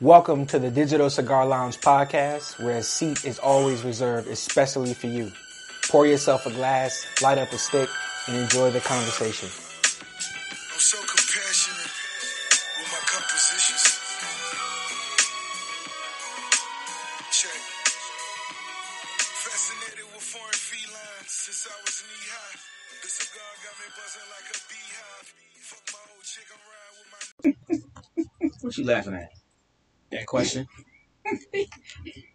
Welcome to the Digital Cigar Lounge podcast, where a seat is always reserved especially for you. Pour yourself a glass, light up a stick, and enjoy the conversation. I'm so compassionate with my compositions. Check. Fascinated with foreign felines since I was knee high. The cigar got me buzzing like a beehive. Fuck my old chick, I'm riding with my. What you laughing at? That question.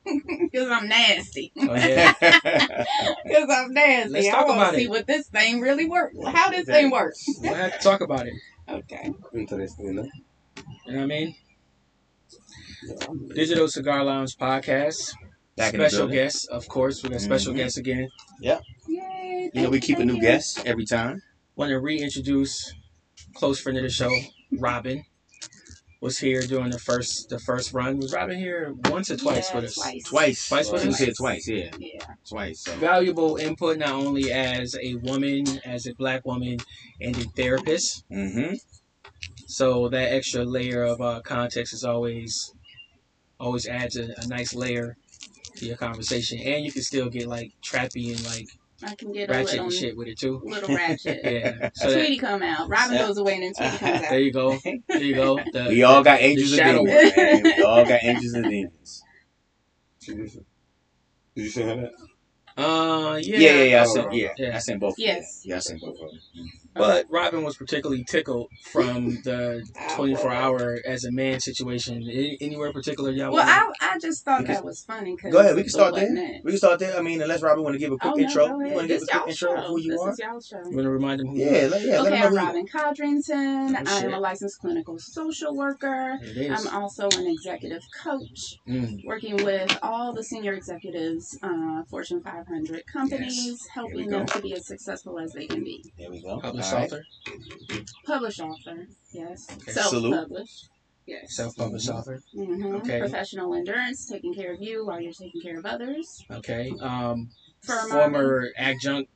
Because I'm nasty. Oh, yeah. Because I'm nasty. Let's I talk want about to see it. what this thing really works. How this thing works. we'll have to talk about it. Okay. Interesting, ¿no? You know what I mean? Digital Cigar Lounge podcast. Back special building. guest, of course. We got special Mhm. guests again. Yay. You know, we keep a new guest every time. Want to reintroduce close friend of the show, Robyn. Was here during the first the first run. Was Robyn here once or twice Yeah, with us? Twice. Twice. Twice with She us? was here twice, yeah. Yeah. Twice. So. Valuable input not only as a woman, as a black woman, and a therapist. Mm-hmm. So that extra layer of uh, context is always always adds a, a nice layer to your conversation, and you can still get like trappy and like I can get a little, and shit with it too. little ratchet. Yeah. So that, Tweety come out. Robyn Yeah. goes away and then Tweety comes out. there you go. There you go. The, We all got angels and demons, man. We all got angels and demons. Did you say that? Uh, yeah. Yeah, yeah, yeah. I Oh, sent, yeah, yeah. I sent both. Yes. Yeah, I sent both of them. But Robyn was particularly tickled from the 24 hour as a man situation. Any, anywhere particular y'all Well, want? I, I just thought can- that was funny. Cause Go ahead, we can start there. it. We can start there. I mean, unless Robyn want to give a quick Oh, no, intro. go You ahead. want to give This a quick y'all intro show. of who you this are? is y'all show. You want to remind them who you Yeah, are? let, yeah. okay, I'm know who Robyn Codrington. Oh, I'm a licensed clinical social worker. I'm also an executive coach, Mm. working with all the senior executives, uh, Fortune 500 companies, helping them to be as successful as they can be. There we go. Published All right. author, Published author, yes. Okay. Self-published, yes. self-published author. hmm Okay. Professional endurance, taking care of you while you're taking care of others. Okay. Um, Firm former adjunct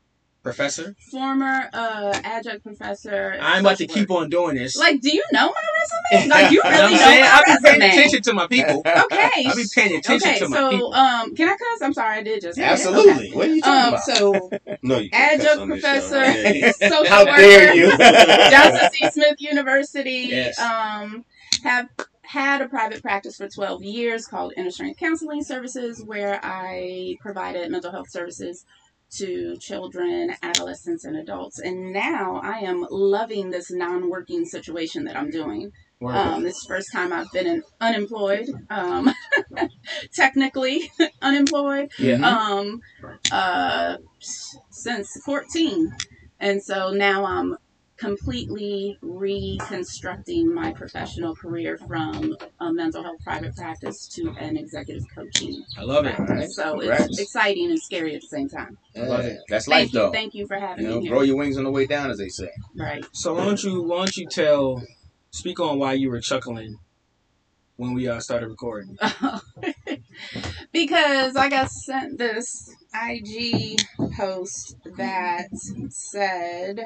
professor. Former uh, adjunct professor. I'm about to social keep on doing this. Like, do you know my resume? Like, you You know what really I'm know saying? my I'll be paying resume? attention to my people. Okay. I'll be paying attention okay, to my people. Okay, so people. um, can I cuss? I'm sorry, I did just. Absolutely. What are you talking Um, about? so No, you can't adjunct on show. professor, Yeah, yeah. social How worker, dare you? Johnson C. Smith University. Yes. Um, have had a private practice for 12 years called Inner Strength Counseling Services, where I provided mental health services to children, adolescents, and adults. And now I am loving this non-working situation that I'm doing. Word. Um, this is the first time I've been unemployed, um, technically unemployed, yeah. um, uh, since 14. And so now I'm completely reconstructing my professional career from a mental health private practice to an executive coaching. I love it. practice. So Congrats. it's exciting and scary at the same time. I love it. That's life, Thank you, though. thank you for having You know, me grow here. your wings on the way down, as they say. Right. So why don't you why don't you tell speak on why you were chuckling when we uh, started recording? because I got sent this IG post that said,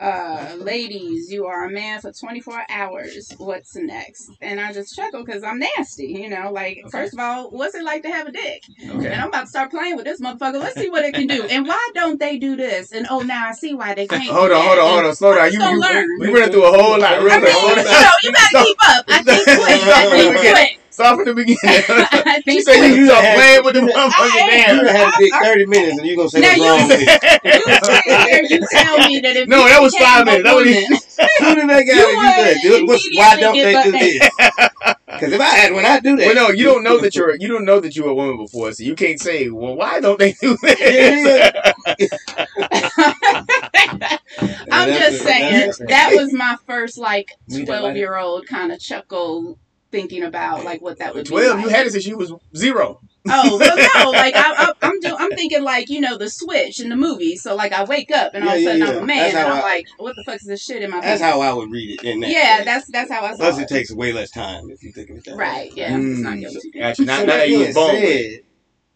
uh, ladies, you are a man for 24 hours. What's next? And I just chuckle because I'm nasty, you know. Like, Okay. first of all, what's it like to have a dick? Okay. And I'm about to start playing with this motherfucker. Let's see what it can do. And why don't they do this? And oh, now I see why they can't. Hold on, hold on, hold on. Slow down. You, you, learn. we running through a whole lot. Real I mean, you know, you gotta keep up. I think quick. I think quick. Start from the beginning. I she said you quick. start playing with the You motherfucking am. You damn. done had a big 30 minutes and you going to say Now what's you- wrong with it. You sit you tell me that if No, that was five minutes. That was- woman, Who did that guy You you said? What's, why don't they immediately do this? Because if I had when I'd do that. Well, no, you don't know that you're you don't know that you're a woman before, so you can't say, well, why don't they do this? I'm just saying that was my first like Need that lighter? 12 year old kind of chuckle thinking about like what that would be. Twelve, like. you had it since you was zero. Oh well, no, like I, I, I'm do, I'm thinking like you know the switch in the movie. So like I wake up and all of a sudden yeah, I'm a man That's and I'm I- like, what the fuck is this shit in my? That's pants? how I would read it in that. Yeah, case. that's that's how I saw Plus, it it. takes way less time if you think of it that way. Right. Yeah. It's not Mm. guilty. Actually, not, So not that that being was born. with said,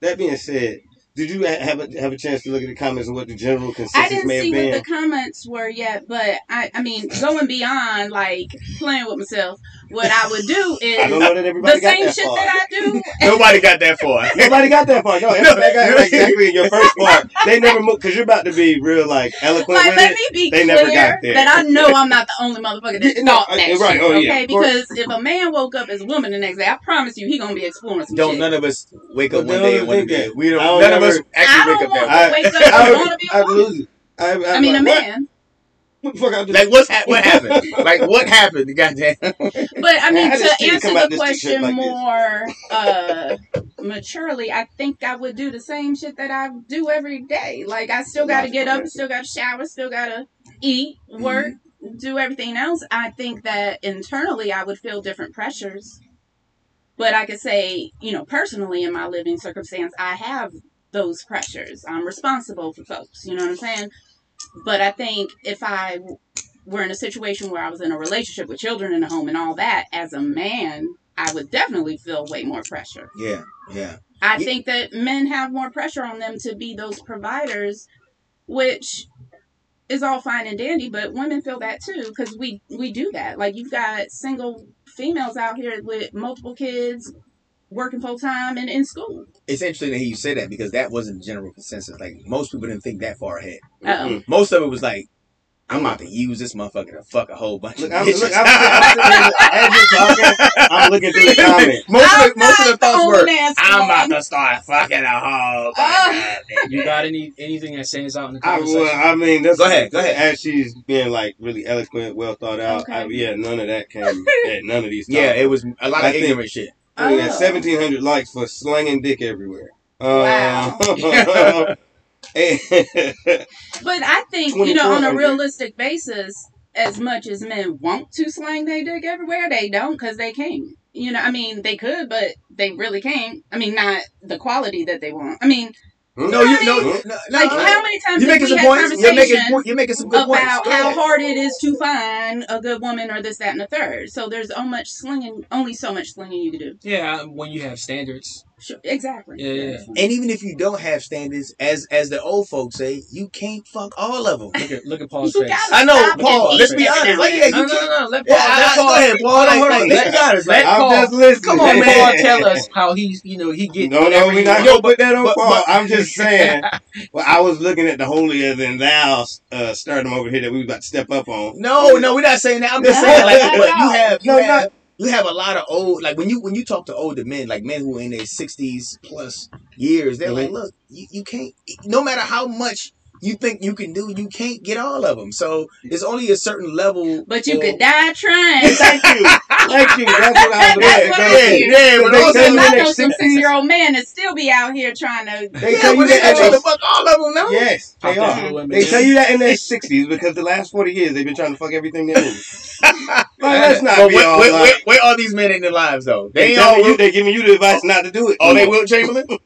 that being said, did you have a have a chance to look at the comments and what the general consensus I consensus didn't see been? what the comments were yet, but I, I mean, going beyond like playing with myself, what I would do I don't is know that everybody the got same that shit far. that I do. Nobody got that far. Nobody got that far. No, everybody got it exactly in your first part. They never moved because you're about to be real like eloquent Like, with let it. me be They never clear got there. that I know I'm not the only motherfucker that no, thought that uh, shit. right, oh, yeah, okay, of because if a man woke up as a woman the next day, I promise you he gonna be exploring some Don't shit. none of us wake But up one day and want to be. We don't. Don't None of us I actually don't wake want I- way. to wake up I and would, want to be a I'd woman. I, I, I mean, a like, what? man. What the fuck I do? Like what's ha- what happened? like what happened? Goddamn. But I mean, I to answer the question like more uh, maturely, I think I would do the same shit that I do every day. Like I still got to get up, still got to shower, still got to eat, work, do everything else. I think that internally I would feel different pressures. But I could say, you know, personally in my living circumstance, I have those pressures. I'm responsible for folks. You know what I'm saying? But I think if I were in a situation where I was in a relationship with children in the home and all that, as a man, I would definitely feel way more pressure. Yeah, yeah. I Ye- think that men have more pressure on them to be those providers, which is all fine and dandy, but women feel that too because we we do that. Like you've got single females out here with multiple kids, working full time and in school. It's interesting that you say that because that wasn't the general consensus. Like most people didn't think that far ahead. Uh-oh. Mm-hmm. Most of it was like, I'm about to use this motherfucker to fuck a whole bunch Look, of I'm, bitches. look, I'm, I'm, I'm, as you're talking, I'm looking through the comments. most of I'm the, most of the not thoughts only were, I'm one. about to start fucking a whole bunch uh. of. You got any anything that stands out in the I, conversation? well, I mean, that's Go ahead, go ahead. As she's being like really eloquent, well thought out. I, yeah, none of that came. at none of these. Yeah, it was a lot I of think- ignorant shit. I mean, at Oh. 1,700 likes for slanging dick everywhere. Wow. Uh, But I think, you know, on a realistic basis, as much as men want to slang their dick everywhere, they don't because they can't. You know, I mean, they could, but they really can't. I mean, not the quality that they want. I mean, No, you no, Hmm? no, like no. how many times You're making we some points. You're making point- you're making some good points. about Go how hard it is to find a good woman or this, that, and the third? So there's so much slinging, only so much slinging you can do. yeah, when you have standards. Sure, exactly. Yeah, yeah, yeah. And even if you don't have standards, as as the old folks say, you can't fuck all of them. Look at look at Paul's face. I know, Paul. Let's be honest. Like, yeah, then. you No, no, no, no. Let Yeah, Paul. I- let Paul. go ahead, Paul. Hold on, Like, hold on. Let, let's be honest. let I'm Paul. just listening. Come on, man. Paul. Tell us how he's you know he get. No, no, we're he not wants. gonna put that on but- Paul. but- I'm just saying. Well, I was looking at the holier than thou uh, stardom over here that we was about to step up on. No, no, we're not saying that. I'm just saying, like, but you have, you have, you have a lot of old, like when you when you talk to older men, like men who are in their sixties plus years, they're like, Mhm. look, you, you can't, no matter how much you think you can do, you can't get all of them. So it's only a certain level. But you for- could die trying. Thank you, thank you. That's what I was That's about what to I to. Yeah, but They also- tell I know their some 60s. six year old men that still be out here trying to. They Yeah, tell you that not in trying to their fuck all of them, no. yes, they are. They tell you that in their sixties because the last forty years they've been trying to fuck everything they knew. Like, let's not But be where, all where, where, where are these men in their lives though? They, they ain't all. You, they're giving you the advice not to do it. Oh, they Wilt Chamberlain?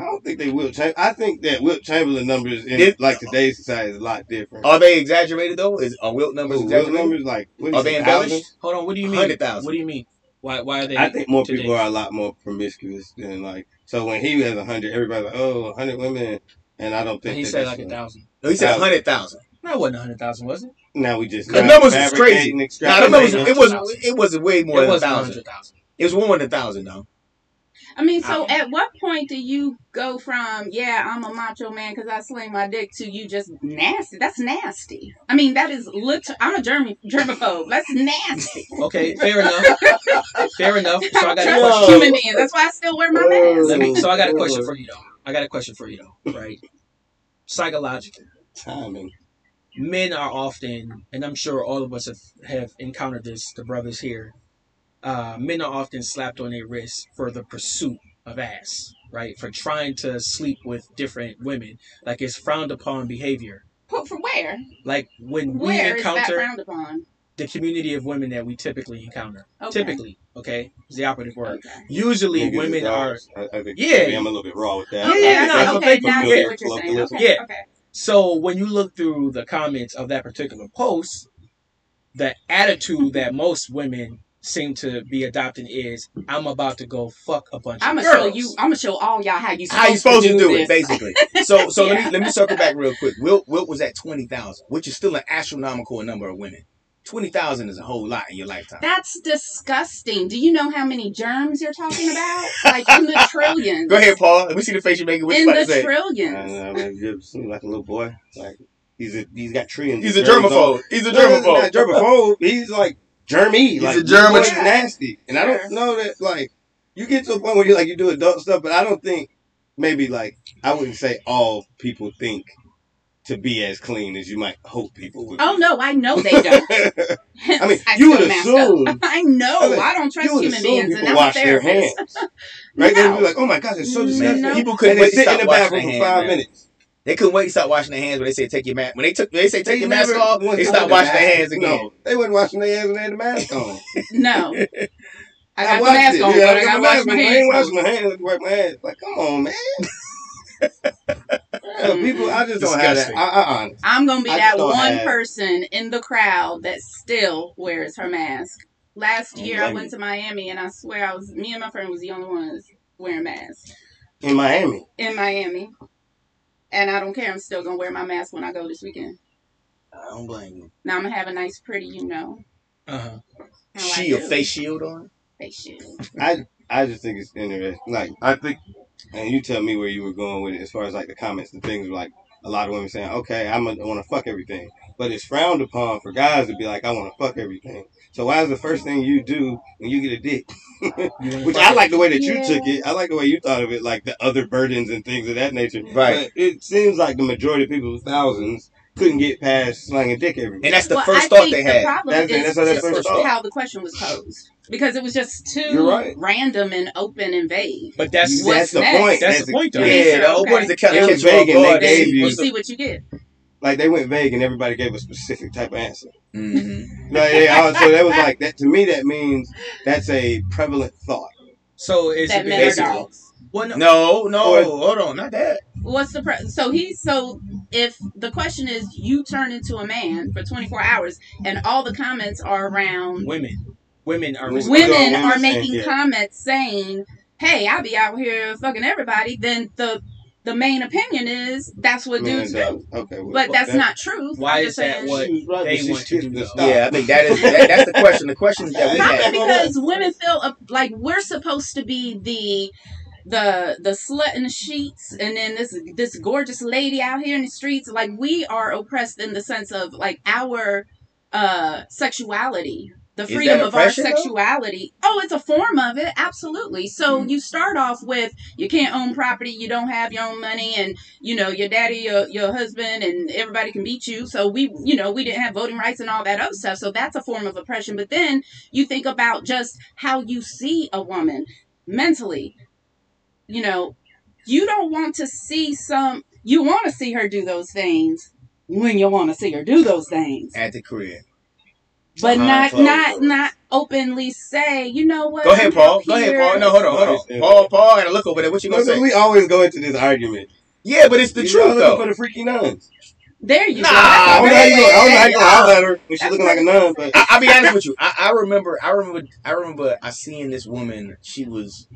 I don't think they will. Cham- I think that Wilt Chamberlain numbers in Did- like today's society is a lot different. Are they exaggerated though? Is are Wilt numbers Ooh, Wilt exaggerated? numbers like what Are they it, embellished? thousands? Hold on. What do you mean? 100,000. What do you mean? Why? Why are they? I think more today? people are a lot more promiscuous than like. So when he has a hundred, everybody's like, "Oh, hundred women," and I don't And think he said like a thousand. No, he said Thousand. hundred thousand. No, it wasn't a hundred thousand, was it? Now we just The numbers was crazy. Nah, the numbers, extrapolating. it was it was way more it than a wasn't a thousand. hundred thousand. It was more than a thousand though. I mean, so at what point do you go from yeah, I'm a macho man because I sling my dick to you just nasty? That's nasty. I mean, that is lit. I'm a germ germaphobe. That's nasty. Okay, fair enough. fair enough. So I I got a trust question. human beings. That's why I still wear my mask. Let me. So I got a question for you though. I got a question for you though. Right? Psychologically, timing. men are often, and I'm sure all of us have, have encountered this. The brothers here, uh, men are often slapped on their wrists for the pursuit of ass. Right? For trying to sleep with different women, like it's frowned upon behavior. Put for where? Like when we Where is that encounter frowned upon? the community of women that we typically encounter. Okay. Typically, okay, is the operative word. Okay. Usually, Niggas women is are. I, I think Yeah. I'm a little bit raw with that. Yeah, Okay, yeah, no, okay, no, okay, now I see Yeah. what you're saying. Okay, Yeah. okay. So when you look through the comments of that particular post, the attitude that most women seem to be adopting is I'm about to go fuck a bunch I'm of gonna show you. I'm gonna show all y'all how you How you supposed to do it, this. basically. So, so let me let me circle back real quick. Wilt, Wilt was at twenty thousand, which is still an astronomical number of women. Twenty thousand is a whole lot in your lifetime. That's disgusting. Do you know how many germs you're talking about? Like in the trillions. Go ahead, Paul. Let me see the face you're making. What In you the to say? I trillions. don't know, man. You seem like a little boy. Like he's a he's got trillions. He's a of germs on- germaphobe. He's a No, he's germaphobe. germaphobe. He's like germy. He's like a this boy is germa- nasty. And I don't know that like you get to a point where you like you do adult stuff, but I don't think maybe like I wouldn't say all people think to be as clean as you might hope people would. Oh be. no, I know they don't. I mean, I you still would assume. I know. I mean, I don't trust you would human beings, and people I'm wash their hands, right? They'd No. be like, "Oh my gosh, it's so No. disgusting." No. People couldn't they sit in the bathroom their for hands. five man. minutes. They couldn't wait to stop washing their hands when they say take your mask. When they took, they say take They your mask off. They stopped the washing their hands again. No, they wasn't washing their hands when they had the mask on. No. I got the mask it. on, Yeah, but I gotta wash my I ain't washing my hands. Wipe my hands. Like, come on, man. Yeah, people, I just don't have that. I, I honestly. I'm gonna be I that one have- person in the crowd that still wears her mask. Last Don't year I went you. to Miami and I swear I was me and my friend was the only ones wearing masks In Miami. in Miami. And I don't care, I'm still gonna wear my mask when I go this weekend. I don't blame you. Now I'm gonna have a nice pretty, you know. Uh-huh. how I Shield, face shield on. face shield. I I just think it's interesting. Like I think, and you tell me where you were going with it as far as like the comments and things. Like a lot of women saying, "Okay, I'm gonna want to fuck everything," but it's frowned upon for guys to be like, "I want to fuck everything." So why is the first thing you do when you get a dick? Which I like the way that you Yeah. took it. I like the way you thought of it, like the other burdens and things of that nature. Right. But it seems like the majority of people, thousands, couldn't get past slanging dick everywhere. And that's the Well, first I thought think they the had. problem That's- is that's how they just first thought. how the question was posed. Because it was just too right. random and open and vague. But that's What's that's the next? point. That's the point, though. Yeah, Yeah, the whole okay. point is to catch It was catch you vague and they guard. gave you, you- see what you get. like they went vague and everybody gave a specific type of answer. Mhm. Like, yeah, so that was like that to me. That means that's a prevalent thought. So is That it men are dogs. Well, no, No, no, Or- hold on, not that. What's the pre- so he so if the question is you turn into a man for 24 hours and all the comments are around women. Women are Women- women women are saying, making yeah. comments saying, "Hey, I'll be out here fucking everybody," then the the main opinion is that's what Man, dudes do. Okay, well, But fuck that's that. not true. Why I'm is that what She was right, they want to do, stop. Yeah, I think that is that, that's the question. The question that we Not had. because women feel uh, like we're supposed to be the the the slut in the sheets and then this this gorgeous lady out here in the streets like we are oppressed in the sense of like our uh sexuality the freedom of our oppression, though? sexuality. Oh it's a form of it. Absolutely. So Hmm. you start off with you can't own property you don't have your own money and you know your daddy your, your husband and everybody can beat you. So we you know we didn't have voting rights and all that other stuff. So that's a form of oppression. But then you think about just how you see a woman mentally. You know you don't want to see some you want to see her do those things when you want to see her do those things. At the crib. But Uh-huh, not close, not not openly say you know what Go ahead, I'm Paul. Go ahead, Paul. No, hold on, hold on. Paul, Paul, I gotta look over there. What you gonna Because say? we always go into this argument. Yeah, but it's the You truth all looking though. for the freaky nuns. there you Nah, go I don't know how you gonna, I don't know how you gonna holler at her when she's looking like a nun, but I, I'll be honest with you. I, I remember, I remember, I remember. I seen this woman. She was,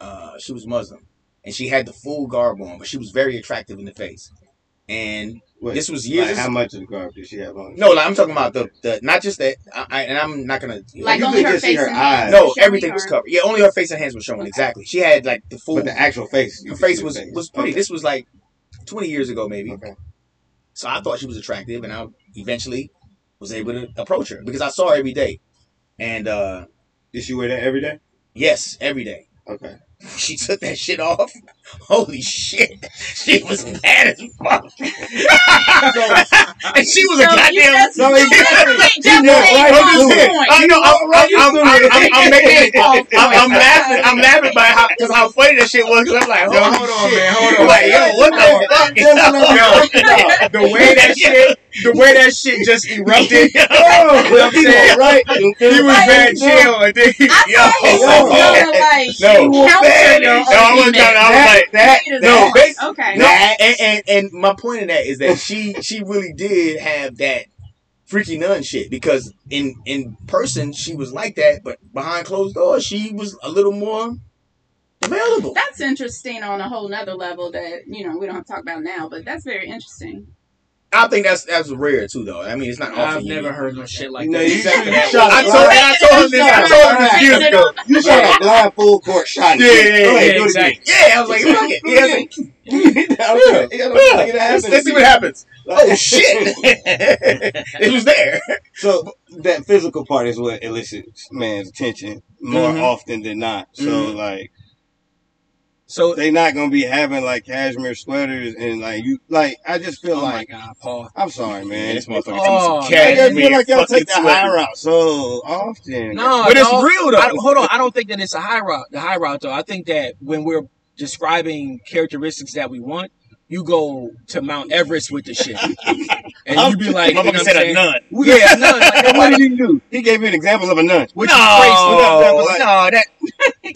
uh, she was Muslim, and she had the full garb on, but she was very attractive in the face. And wait, this was years. like, how much of the garb did she have on? no, like, I'm talking about the, the not just that. I, I, and I'm not gonna. like you only could her just see face her and eyes. hands no, were showing everything was covered. Yeah, only her face and hands were showing. Okay. Exactly. She had like the full. But the actual face, her face was face. was pretty. Okay. This was like 20 years ago, maybe. Okay. So I thought she was attractive, and I eventually was able to approach her because I saw her every day. And uh Did she wear that every day? yes, every day. Okay. She took that shit off. Holy shit. She was mad as fuck. and she was a So you goddamn. just, No, you he- literally just he right on into it. point. I know. I'm, I'm, I'm, I'm. I'm, I'm making it. I'm, I'm laughing. I'm laughing by how because how funny that shit was. Because I'm like, Yo, holy hold on, shit. man, hold on. like, yo, what the fuck? Yo, the way that shit, the way that shit just erupted. Oh, you know what I'm saying? right. He was Like, bad chill, and then he, I thought he Yo, was gonna like No, counter man, your no, I was argument. I was like, that. Wait no, okay. No, and, and and my point in that is that she she really did have that freaky nun shit because in in person she was like that, but behind closed doors she was a little more available. That's interesting on a whole nother level that you know we don't have to talk about now, but that's very interesting. I think that's that's rare too, though. I mean, it's not. I've you- never heard no shit like You know, that. you Exactly. shot- you shot I a told, I told him this. I told him this years ago. You shot a blind full court shot. Yeah, yeah, Go yeah, ahead, yeah, do it again. exactly. Yeah, I was like, fuck it. Yeah, like, Yeah, yeah, yeah, yeah. Let's, let's see what happens. Oh shit! it was there. So that physical part is what elicits man's attention more Mhm. often than not. So Mhm. like So, they not gonna be having like cashmere sweaters and like you like I just feel oh my like god, Paul. I'm sorry, man. This motherfucker Oh, some I feel like y'all take the high route so often. No, But it's no, real, though. I hold on, I don't think that it's a high route. The high route though, I think that when we're describing characteristics that we want, you go to Mount Everest with the shit, and you be like, you know I'm said a saying? nun. Yeah, none. Like, what did he do? He gave me an example of a nun. which no, is crazy. No, that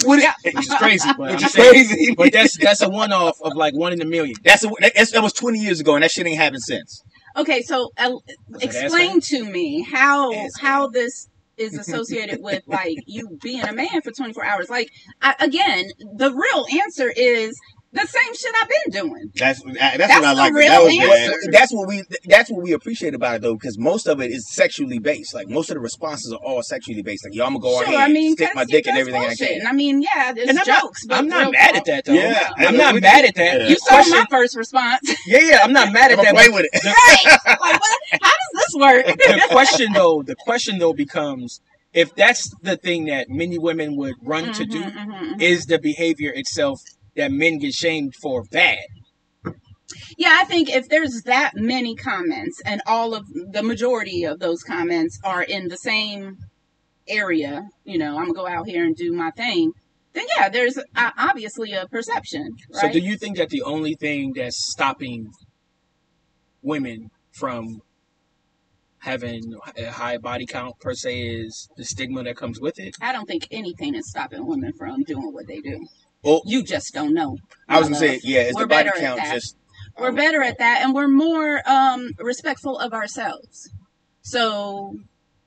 Which is crazy, but I'm Which is crazy. But that's that's a one off of like one in a million. that's, a, that's that was twenty years ago, and that shit ain't happened since. Okay, so uh, explain to me how Asshole. how this is associated with like you being a man for 24 hours. Like I, again, the real answer is the same shit I've been doing. That's that's, That's what I like. real That was answer. That's what we that's what we appreciate about it though, because most of it is sexually based. Like most of the responses are all sexually based. Like yo, I'm gonna go out sure, here I mean, stick 'cause my dick and just everything I bullshit. can. And I mean, yeah, there's And I'm not- jokes, but I'm not mad talk. at that though. Yeah, I'm not we- mad at that. Yeah. You saw question- my first response, Yeah, yeah, I'm not mad I'm at that. play with it. right? Like, what? How does this work? the question though, the question though becomes if that's the thing that many women would run to do, Mhm, mhm, mhm. is the behavior itself that men get shamed for bad? Yeah, I think if there's that many comments and all of the majority of those comments are in the same area, you know, I'm gonna go out here and do my thing, then yeah, there's uh, obviously a perception, right? So do you think that the only thing that's stopping women from having a high body count per se is the stigma that comes with it? I don't think anything is stopping women from doing what they do. Well, You just don't know. I was gonna say, yeah, is We're the body count just We're um, better at that, and we're more um, respectful of ourselves. So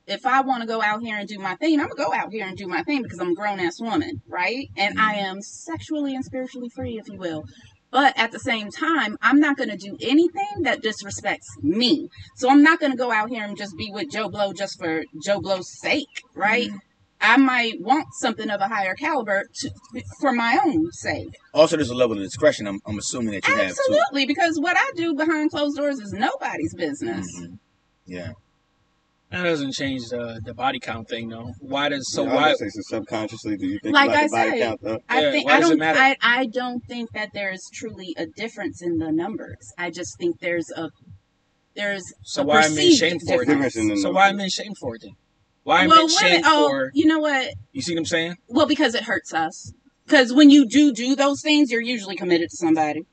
if I want to go out here and do my thing, I'm gonna go out here and do my thing because I'm a grown ass woman, right? And I mm-hmm. am sexually and spiritually free, if you will. But at the same time, I'm not gonna do anything that disrespects me. So I'm not gonna go out here and just be with Joe Blow just for Joe Blow's sake, right? Mm-hmm. I might want something of a higher caliber to, for my own sake. also there's a level of discretion. I'm, I'm assuming that you have. Absolutely, because what I do behind closed doors is nobody's business. Mhm. Yeah, That doesn't change the the body count thing though. Why does so Yeah, why say so subconsciously, do you think Like about I the body said, count up? I Yeah, think why I does don't matter? I, I don't think that there's truly a difference in the numbers. I just think there's a there's so a why are men perceived shamed for it? difference Then? So why are numbers. men shamed for it then? Why are well, men women, shamed oh, for you know what? you see what I'm saying? Well, because it hurts us. Because when you do do those things, you're usually committed to somebody.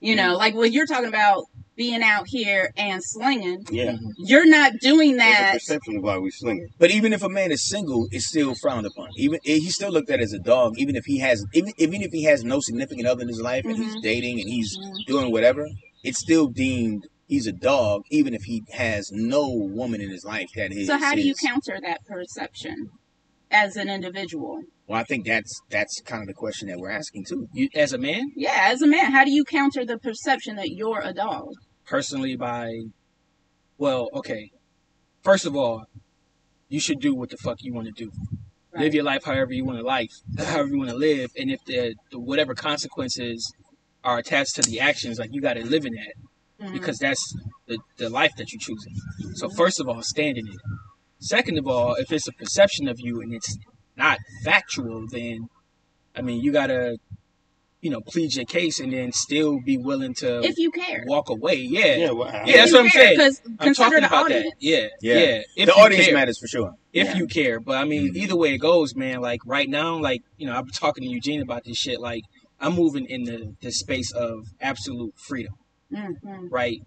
You know, like when you're talking about being out here and slinging, yeah. you're not doing There's a that. perception of why we slinging. But even if a man is single, it's still frowned upon. Even eh, he's still looked at as a dog. Even if he has, even even if he has no significant other in his life and he's Mhm. dating and he's Mhm. doing whatever, it's still deemed he's a dog. Even if he has no woman in his life that is. So how do you his. counter that perception as an individual? Well, I think that's that's kind of the question that we're asking too. You as a man, Yeah, as a man, how do you counter the perception that you're a dog? personally by well, okay. First of all, you should do what the fuck you want to do. Right. Live your life however you want to life, however you want to live, and if the, the whatever consequences are attached to the actions, like you got to live in that. Because that's the, the life that you're choosing. So first of all, stand in it. Second of all, if it's a perception of you and it's not factual, then I mean you gotta, you know, plead your case and then still be willing to if you care. walk away. Yeah, Yeah, well, Yeah, that's what I'm saying. Because I'm consider talking the about audience. that. Yeah, Yeah. yeah. If the audience care, matters for sure. if Yeah. you care. But I mean, Mhm. either way it goes, man. Like right now, like you know, I'm talking to Eugene about this shit. Like I'm moving in the the space of absolute freedom, Mhm. right?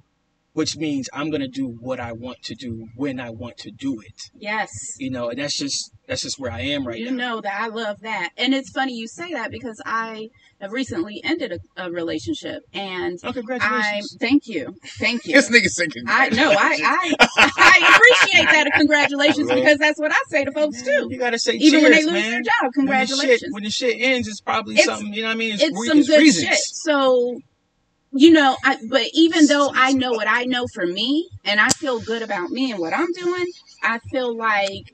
Which means I'm gonna do what I want to do when I want to do it. Yes. You know, and that's just That's just where I am right you now. You know that I love that. And it's funny you say that because I have recently ended a, a relationship and Oh, I congratulations. thank you. Thank you. This nigga saying I know I, I I appreciate that congratulations because that's what I say to folks too. You gotta say Even cheers, when they lose man. their job, When the congratulations. shit, when the shit ends, it's probably It's- something. You know what I mean? It's, it's re- some it's good reasons. shit. So, you know, I but even though I know what I know for me, and I feel good about me and what I'm doing, I feel like,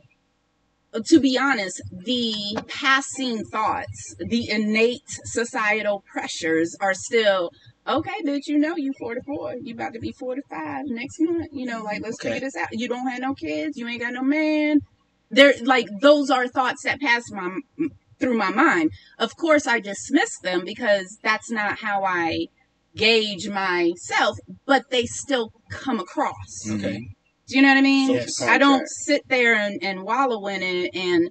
to be honest, the passing thoughts, the innate societal pressures are still. Okay, bitch, you know you 44. You about to be 45 next month. You know, like let's Okay. figure this out. You don't have no kids. You ain't got no man. There, like those are thoughts that pass my through my mind. Of course, I dismiss them because that's not how I gauge myself, but they still come across. Mm-hmm. Okay. Do you know what I mean? Yes. I don't sit there and, and wallow in it and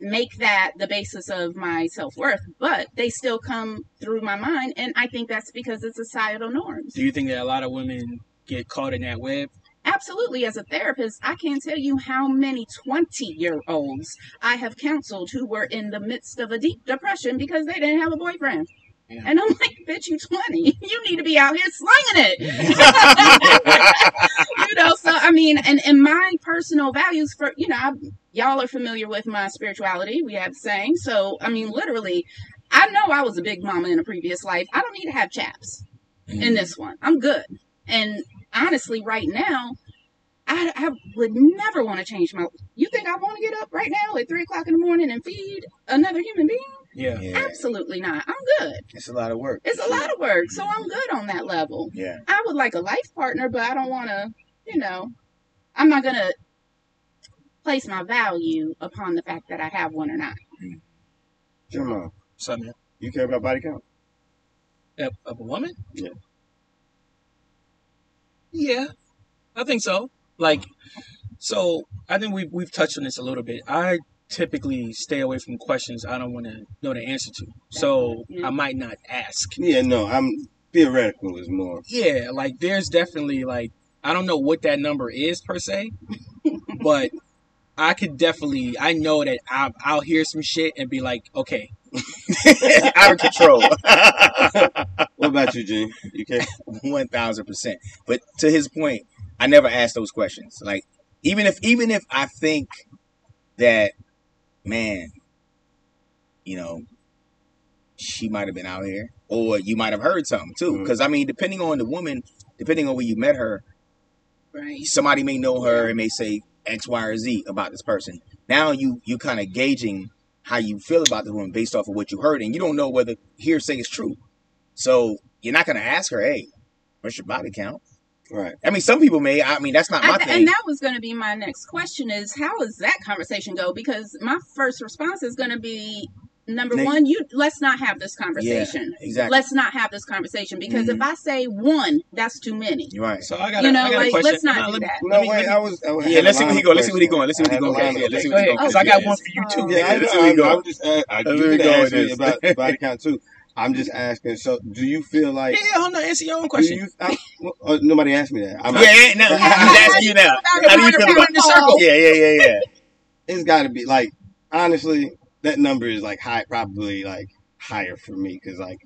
make that the basis of my self worth, but they still come through my mind. And I think that's because it's societal norms. Do you think that a lot of women get caught in that web? Absolutely, as a therapist, I can't tell you how many 20 year olds I have counseled who were in the midst of a deep depression because they didn't have a boyfriend. Yeah. And I'm like, bitch, you 20. You need to be out here slinging it. you know, so I mean, and, and my personal values for, you know, I, y'all are familiar with my spirituality. We have the same. So, I mean, literally, I know I was a big mama in a previous life. I don't need to have chaps in mm-hmm. this one. I'm good. And honestly, right now, I, I would never want to change my. You think I want to get up right now at three o'clock in the morning and feed another human being? Yeah. Yeah, Absolutely not. I'm good. it's a lot of work. It's a lot of work, so I'm good on that level. Yeah. I would like a life partner, but I don't want to. You know, I'm not gonna place my value upon the fact that I have one or not. Jamal, Something you care about body count? of, of a woman? Yeah. Yeah, I think so. Like, so I think we've we've touched on this a little bit. I typically stay away from questions I don't want to know the answer to, so Yeah. I might not ask. Yeah, no, I'm theoretical is more. Yeah, like there's definitely like I don't know what that number is per se, but I could definitely I know that I'll, I'll hear some shit and be like, okay, Out of control. What about you, Gene? You care? One thousand percent. But to his point, I never ask those questions. Like even if even if I think that man, you know, she might have been out here, or you might have heard something too. Mm-hmm. Because I mean, depending on the woman, depending on where you met her, Right. somebody may know her and may say X, Y, or Z about this person. Now you you kind of gauging how you feel about the woman based off of what you heard, and you don't know whether hearsay is true. So you're not gonna ask her, "Hey, what's your body count?" Right. I mean, some people may. I mean, that's not my And, thing. and that was going to be my next question: is how does that conversation go? Because my first response is going to be number Neg- one, you let's not have this conversation. exactly. Let's not have this conversation because if I say one, that's too many. Right. so I got You I know, got a like question. let's not No, do let that. No, let me- wait, me- I was. I was Yeah, let's see where he go. Let's see where he going. Let's see where he going. I had a Yeah, let's see Go where he ahead, going. because I got one for you too. Yeah, I Let's know. see where he I'm, going. I'm just. Uh, I, Let's you see where he could going ask with me this. about body count too. I'm just asking. So, do you feel like? Yeah, hold on, answer your own question. you, I, well, uh, nobody asked me that. I'm, Yeah, no, he's asking you now. How do you feel about the circle? Yeah, yeah, yeah, yeah. It's got to be like honestly, that number is like high, probably like higher for me because like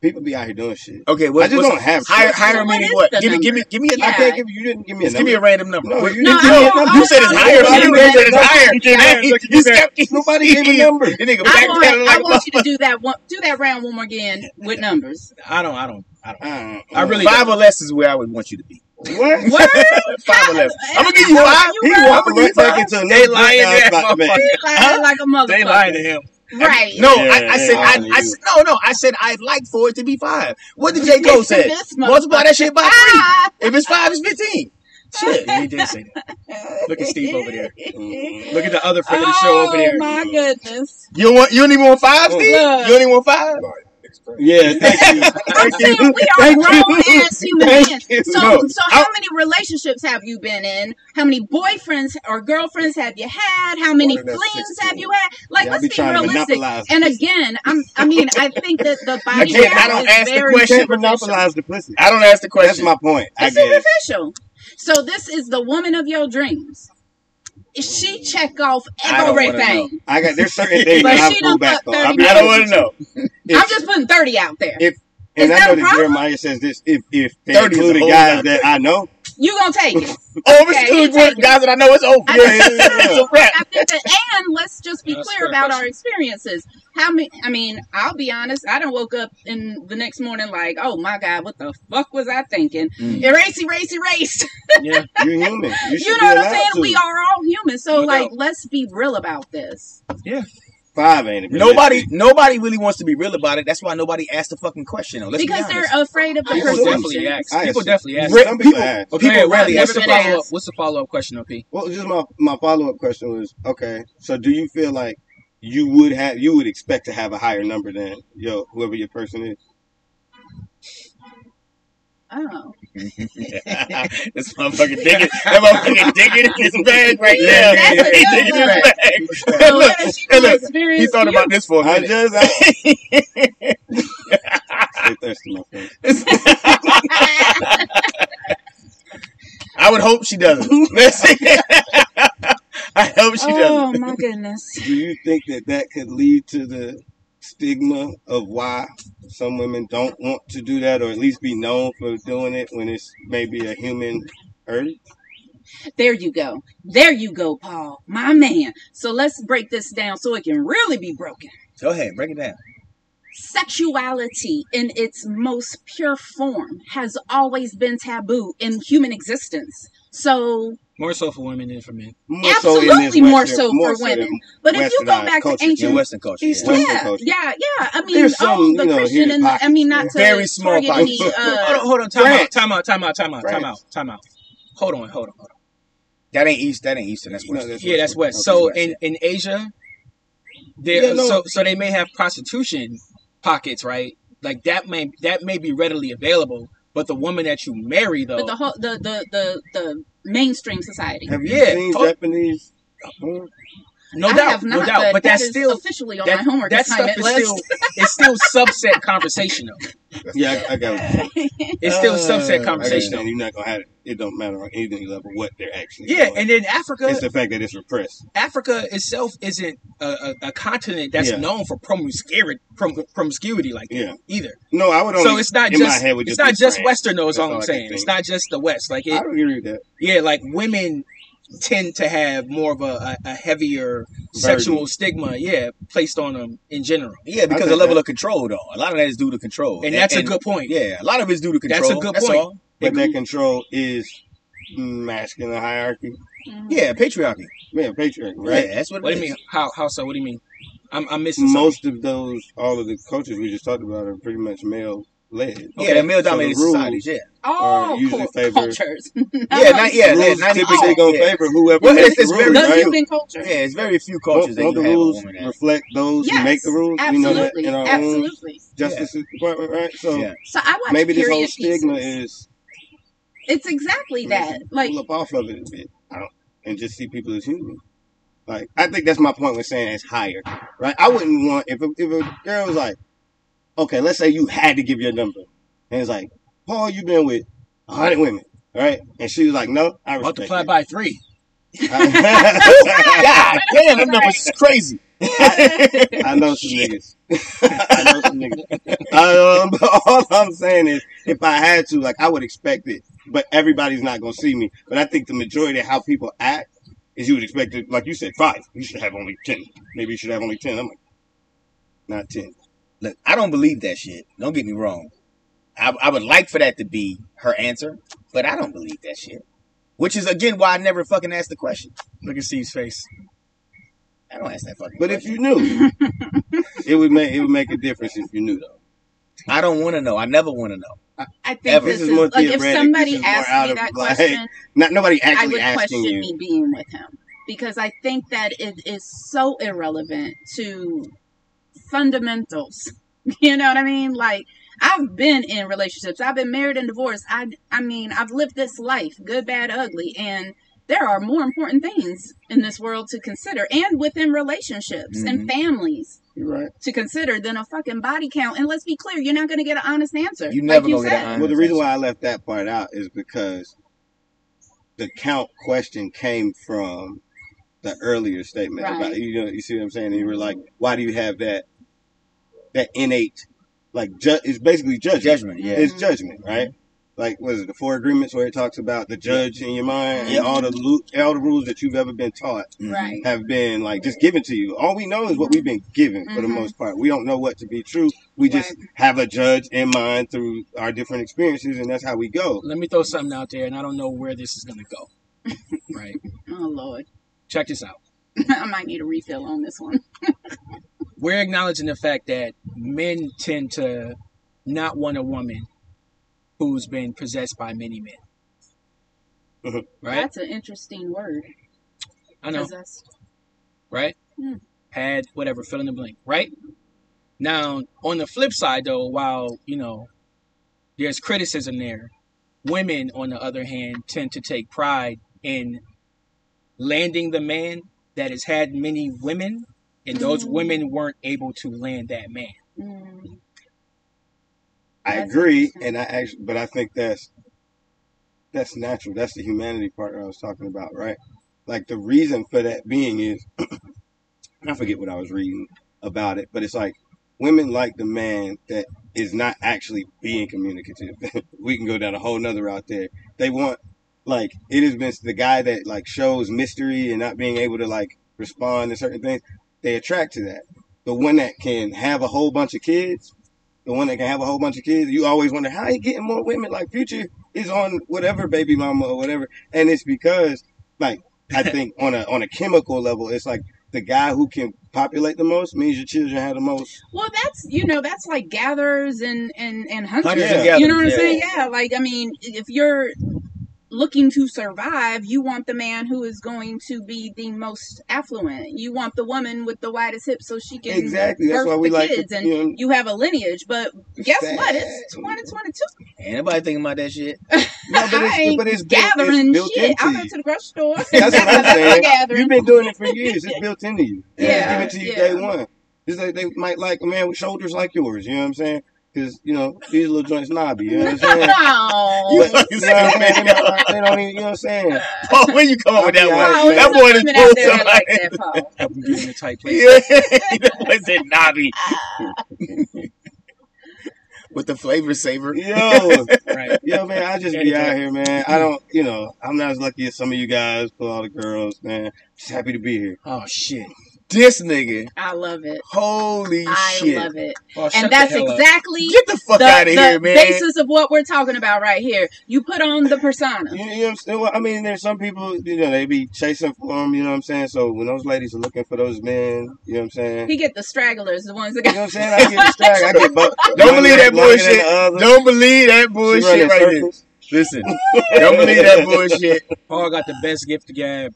people be out here doing shit. Okay, what, I just don't have higher. shit. Higher What meaning what? the Give me, give me, give me a Yeah. I number. can't give you. You didn't give me a Just give me a random number. No, you No, didn't I give me a want- number. You said it's I higher. want- You said it's higher. You look. Nobody gave a number. I want, pedal I like want you to do that one, do that round one more again with numbers. I don't, I don't, I don't. Uh, I really Five or less is where I would want you to be. what? What? Five or less. I'm gonna give you five. You He right. walked right back into They another lying breakdown there, about to make. motherfucker. Lying like a motherfucker. They lied to him. Right. No, Yeah, I, I said, I, I I said, no, no. I said I'd like for it to be five. What did J Cole say? Multiply that shit by three. If it's five, it's fifteen. Shit. He did say that. Look at Steve over there. Look at the other friend of the show over oh there. Oh my goodness. You want? You don't even want five, Steve? Look. You don't even want five? Yeah, thank you. I'm Thank saying you. we are grown you. ass human Thank beings. you. So, No, so how many relationships have you been in? How many boyfriends or girlfriends have you had? How many flings have you had? Like, Yeah, let's be be realistic. And again, I'm. I mean, I think that the body Again, count I don't is ask the question. can't superficial. monopolize the pussy. I don't ask the question. That's my point. I It's guess. superficial. So this is the woman of your dreams. She check off I don't wanna everything. I got there's certain things But that I she pull back fucked on. I'll be I don't want to you. know. I'm just putting 30 out there. If- Is And I that know a that problem? Jeremiah says this. If if they 30 is a included guys that I know, You gonna take it. Oh, Okay, if it's you two it. guys that I know it's over. I Yeah, think- yeah, yeah, it's a wrap. I think that, and let's just be That's clear about question. our experiences. How many? I mean, I'll be honest. I don't woke up in the next morning like, oh my god, what the fuck was I thinking? Mm. Erase, erase, erase. Yeah. you're human. You, You know what I'm saying? to. We are all human. So No like, doubt. let's be real about this. Five, ain't it? Nobody, nobody really wants to be real about it. That's why nobody asked the fucking question. Though. Let's because be they're afraid of the person. People assume. definitely ask. People definitely ask. Some people people- ask. Okay, people Randy, what's the follow up? What's the follow up question, OP? Well, just my my follow up question was okay. So, do you feel like you would have you would expect to have a higher number than yo whoever your person is? Oh, this motherfucker digging, that motherfucker digging in his bag right Yeah, now. that's a He digging in his bag. so look, what if she hey, don't look, he thought about this for a I minute. just I, stay thirsty, my friend. I would hope she doesn't. I hope she Oh doesn't. my goodness. Do you think that that could lead to the stigma of why some women don't want to do that, or at least be known for doing it when it's maybe a human urge? There you go. There you go, Paul, my man. So let's break this down so it can really be broken. Go ahead, break it down. Sexuality in its most pure form has always been taboo in human existence. So, More so for women than for men. More so in Absolutely this more Western- so more for women. than- but if you go back culture, to In ancient, Western culture, East yeah. Western yeah, culture. yeah, yeah. I mean, There's some, oh, the you know, Christian and the, I mean, not to Very small target any. pockets. Hold Uh, on, hold on. Time France. out. Time out. Time out. Time out. Time out. Time out. Hold on. Hold on. Hold on. That ain't East. That ain't Eastern. That's No, that's Yeah, that's west. Okay, So west, in in Asia, there Yeah, no. so so they may have prostitution pockets, right? Like that may that may be readily available, but the woman that you marry though, but the whole the the the the mainstream society. Have you Yeah, seen tot- Japanese porn? No I doubt, have not, no doubt, but, but that's is still officially on that, my homework that stuff is list. still it's still subset conversation though. Yeah, I, I got it. It's still Uh, subset I conversation You're not gonna have it. It don't matter on any level what they're actually. Yeah, doing. and then Africa, it's the fact that it's repressed. Africa itself isn't a, a, a continent that's Yeah. known for promiscuity, prom, promiscuity like that Yeah. either. No, I would only. So it's not in my just head would it's not just France. Western though. Is That's all all I'm saying. It's not just the West. Like I it, would agree with that. yeah, like women tend to have more of a, a, a heavier sexual stigma, yeah, placed on them in general. Yeah, because I the level that- of control, though. A lot of that is due to control, And that's a good point. Yeah, a lot of it's due to control. That's a good That's point. all. But Agree. that control is masculine hierarchy. Mhm. Yeah, patriarchy. Yeah, patriarchy, right? Yeah, that's what. What do you mean? How how so? What do you mean? I'm I'm missing something. Most of those, all of the cultures we just talked about are pretty much male led. Yeah, the male So the dominated rules- societies. Yeah, Oh, usually cul- favor- cultures. yeah, not, yeah, yeah. rules Ninety typically percent gonna yeah. favor whoever Well, it's- it's very rules, The right? human culture. Yeah, it's very few Don't, cultures that don't you the have a rules woman reflect those who make the rules? We know that Absolutely. in our own Absolutely. Justice Department, right? So Yeah. So I watch maybe this period whole stigma pieces. is It's exactly that. Like pull up off of it a bit. And just see people as human. Like I think that's my point with saying it's higher, right? I wouldn't want if a, if a girl was like, okay, let's say you had to give your number, and it's like, Paul, you've been with a hundred women, right? And she was like, no, I respect Multiply it. by three. God damn, that numbers is crazy. I know some niggas. I know some niggas. Um, but all I'm saying is, if I had to, like, I would expect it, but everybody's not gonna see me. But I think the majority of how people act is you would expect it, like you said, five. You should have only ten. Maybe you should have only ten. I'm like, not ten. Look, I don't believe that shit. Don't get me wrong. I, I would like for that to be her answer, but I don't believe that shit. Which is again why I never fucking asked the question. Look at Steve's face. I don't ask that fucking. But if you knew, it would make it would make a difference if you knew, though. I don't want to know. I never want to know. I think Ever. this This is, is more like if somebody This is more asked me that like, question, Not nobody I actually would asking question you. me being with him because I think that it is so irrelevant to fundamentals. You know what I mean? Like I've been in relationships. I've been married and divorced. I I mean, I've lived this life, good, bad, ugly, and there are more important things in this world to consider and within relationships and mm-hmm. families right. to consider than a fucking body count. And let's be clear, you're not going to get an honest answer. You like never you gonna get an honest Well, the reason answer. why I left that part out is because the count question came from the earlier statement Right. about you know you see what I'm saying. And you were like, why do you have that that innate like ju- it's basically judgment. Judgment, yeah. It's judgment, right? Like what is it, the four agreements where it talks about the judge in your mind and all the lu- all the rules that you've ever been taught Right. have been like just given to you. All we know is what we've been given for the Mhm. most part. We don't know what to be true. We just Right. have a judge in mind through our different experiences, and that's how we go. Let me throw something out there, and I don't know where this is gonna go. right? Oh Lord, Check this out. I might need a refill on this one. We're acknowledging the fact that men tend to not want a woman who's been possessed by many men. Mhm. Right? That's an interesting word. I know. Possessed. right? Hmm. Had whatever, fill in the blank, right? Now, on the flip side, though, while you know there's criticism there, women, on the other hand, tend to take pride in landing the man that has had many women, and those Mhm. women weren't able to land that man. Mm, I That's agree, and I actually, but I think that's that's natural. That's the humanity part that I was talking about, right? Like the reason for that being is, I forget what I was reading about it, but it's like women like the man that is not actually being communicative. we can go down a whole nother route there. They want like it has been the guy that like shows mystery and not being able to like respond to certain things. They attract to that. The one that can have a whole bunch of kids the one that can have a whole bunch of kids, you always wonder how he getting more women. Like Future is on whatever baby mama or whatever, and it's because like I think on a on a chemical level, it's like the guy who can populate the most means your children have the most. Well, that's you know that's like gatherers and and and hunters. Hunters and You know what I'm yeah. saying? Yeah. Like I mean, if you're looking to survive, you want the man who is going to be the most affluent. You want the woman with the widest hips so she can Exactly. That's birth why we the like kids to, and you know, you have a lineage. But guess Sad. what? It's 2022. Ain't nobody thinking about that shit. No, but it's- I ain't but it's built- it's gathering built shit. I you. go to the grocery store. That's what I'm my saying. gathering. You've been doing it for years. It's built into you. They just Yeah, give it to you yeah. day one. It's like they might like a man with shoulders like yours. You know what I'm saying? Because you know these little joints knobby. You know what I'm saying? But, you know what I'm saying? They don't, they don't even, you know what I'm saying? Paul, where you come up with that one? Wow, that boy is done women out pulled there that like somebody. that, Paul. Help him get in a tight place. Yeah, that boy said knobby. With the flavor saver. Yo, Right. yo, man, I just be out here, man. I don't, you know, I'm not as lucky as some of you guys for all the girls, man. Just happy to be here. Oh shit. This nigga. I love it. Holy I shit. I love it. Oh, And that's exactly Get the fuck the, out of the here, man. basis of what we're talking about right here. You put on the persona. You, you know what I'm saying? I mean, there's some people, you know, they be chasing for them, you know what I'm saying? So when those ladies are looking for those men, you know what I'm saying? He get the stragglers, the ones that got You know what I'm saying? I get distracted. I get bu- Don't believe that leg longer than bullshit. the other. Don't believe that bullshit right there. circles. Listen, don't believe that bullshit. Paul got the best gift to gab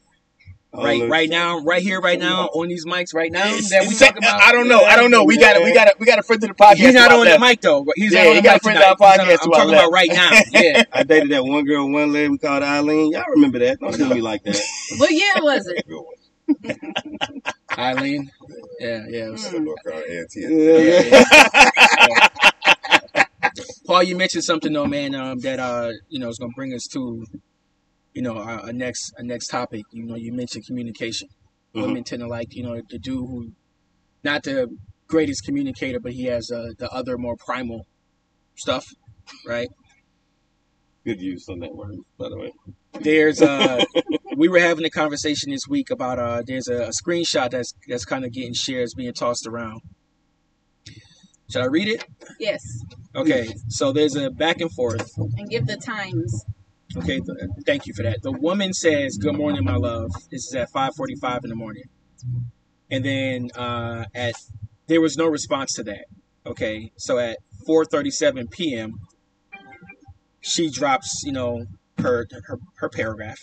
right right now, right here, right now, on these mics right now that we it's- talk about. I don't know. I don't know. We got to We got to We got to friend to the podcast. He's not to our on the mic though. He's Yeah, not on he the got mic friends tonight. on our He's on- podcast I'm to our talking about right now. Yeah. I dated that one girl, one leg. We called Eileen. Y'all remember that? Don't do me like that. What year was it? Eileen. Yeah, yeah. it was- Mm. Paul, you mentioned something though, man. Um, that uh, you know, is gonna bring us to, you know, a, a next a next topic. You know, you mentioned communication. Mhm. Women tend to like, you know, the dude who, not the greatest communicator, but he has uh, the other more primal stuff, right? Good use on that word, by the way. There's uh, we were having a conversation this week about uh, there's a, a screenshot that's that's kind of getting shares being tossed around. Should I read it? Yes. Okay, so there's a back and forth. And give the times. Okay, th- thank you for that. The woman says, "Good morning, my love." This is at 5:45 in the morning, and then uh, at there was no response to that. Okay, so at 4:37 p.m., she drops, you know, her her her paragraph,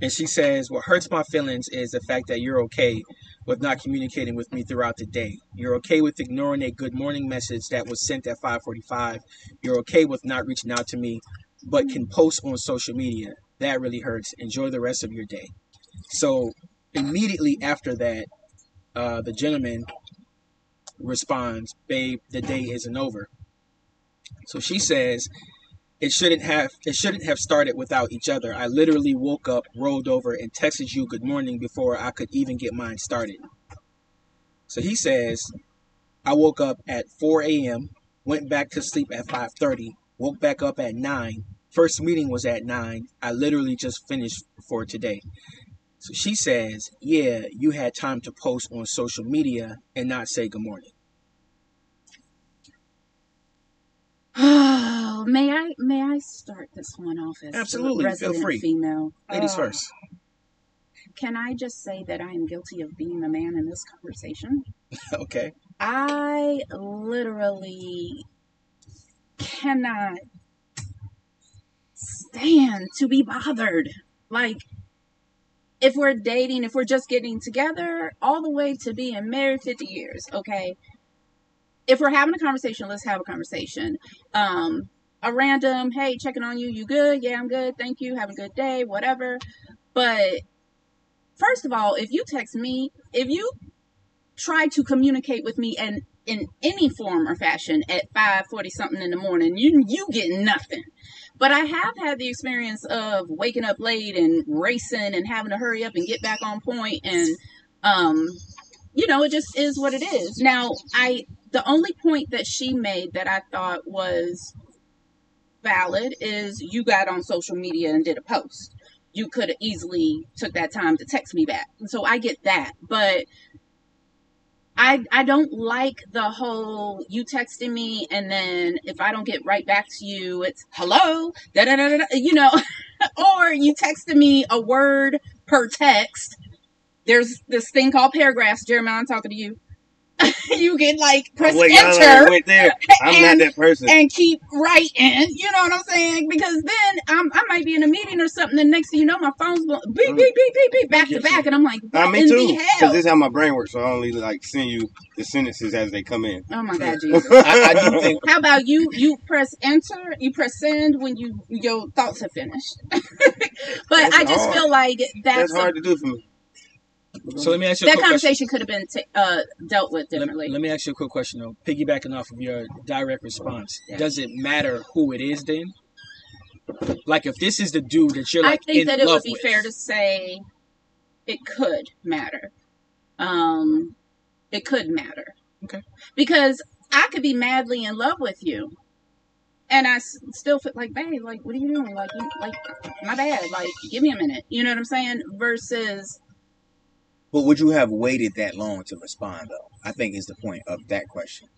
and she says, "What hurts my feelings is the fact that you're okay with not communicating with me throughout the day. You're okay with ignoring a good morning message that was sent at 5:45. You're okay with not reaching out to me." But can post on social media. That really hurts. Enjoy the rest of your day. So immediately after that, uh, the gentleman responds, "Babe, the day isn't over." So she says, it shouldn't have it shouldn't have started without each other. I literally woke up, rolled over, and texted you good morning before I could even get mine started. So he says, I woke up at 4 a.m., went back to sleep at 5:30, woke back up at 9. First meeting was at 9. I literally just finished for today. So she says, Yeah, you had time to post on social media and not say good morning. Oh, may I may I start this one off as Absolutely, feel resident free. female? Ladies Uh, first. Can I just say that I am guilty of being the man in this conversation? Okay. I literally cannot stand to be bothered. Like, if we're dating, if we're just getting together, all the way to being married 50 years, okay? If we're having a conversation, let's have a conversation. Um, a random, hey, checking on you, you good? Yeah, I'm good. Thank you. Have a good day, whatever. But first of all, if you text me, if you try to communicate with me and in any form or fashion at 5:40 something in the morning, you you get nothing. But I have had the experience of waking up late and racing and having to hurry up and get back on point and um you know, it just is what it is. Now, I the only point that she made that I thought was valid is you got on social media and did a post. You could have easily took that time to text me back. So I get that. But I I don't like the whole you texting me and then if I don't get right back to you, it's hello, da da da da, you know, or you texted me a word per text. There's this thing called paragraphs, Jeremiah. I'm talking to you. you get like press Wait, enter went there. I'm and- not that person. and keep writing. You know what I'm saying? Because then I'm, I might be in a meeting or something, and next thing you know, my phone's going beep beep beep beep beep back to back, and I'm like, Uh, what me in too. Because this is how my brain works. So I only like send you the sentences as they come in. Oh my God, Jesus! I, I do think How about you? You press enter, you press send when you your thoughts are finished. but That's I just hard. feel like that's, That's hard to do for me. So let me ask you a that quick question. conversation could have been ta uh, dealt with differently. let me ask you a quick question though. Piggybacking off of your direct response, Yeah. does it matter who it is then? Like if this is the dude that you're I like think in that it would be with, fair to say it could matter. Um, it could matter. Okay. Because I could be madly in love with you, and I s- still feel like, babe, like, what are you doing? Like, you, like, my bad. Like, give me a minute. You know what I'm saying? Versus, But would you have waited that long to respond, though? I think is the point of that question,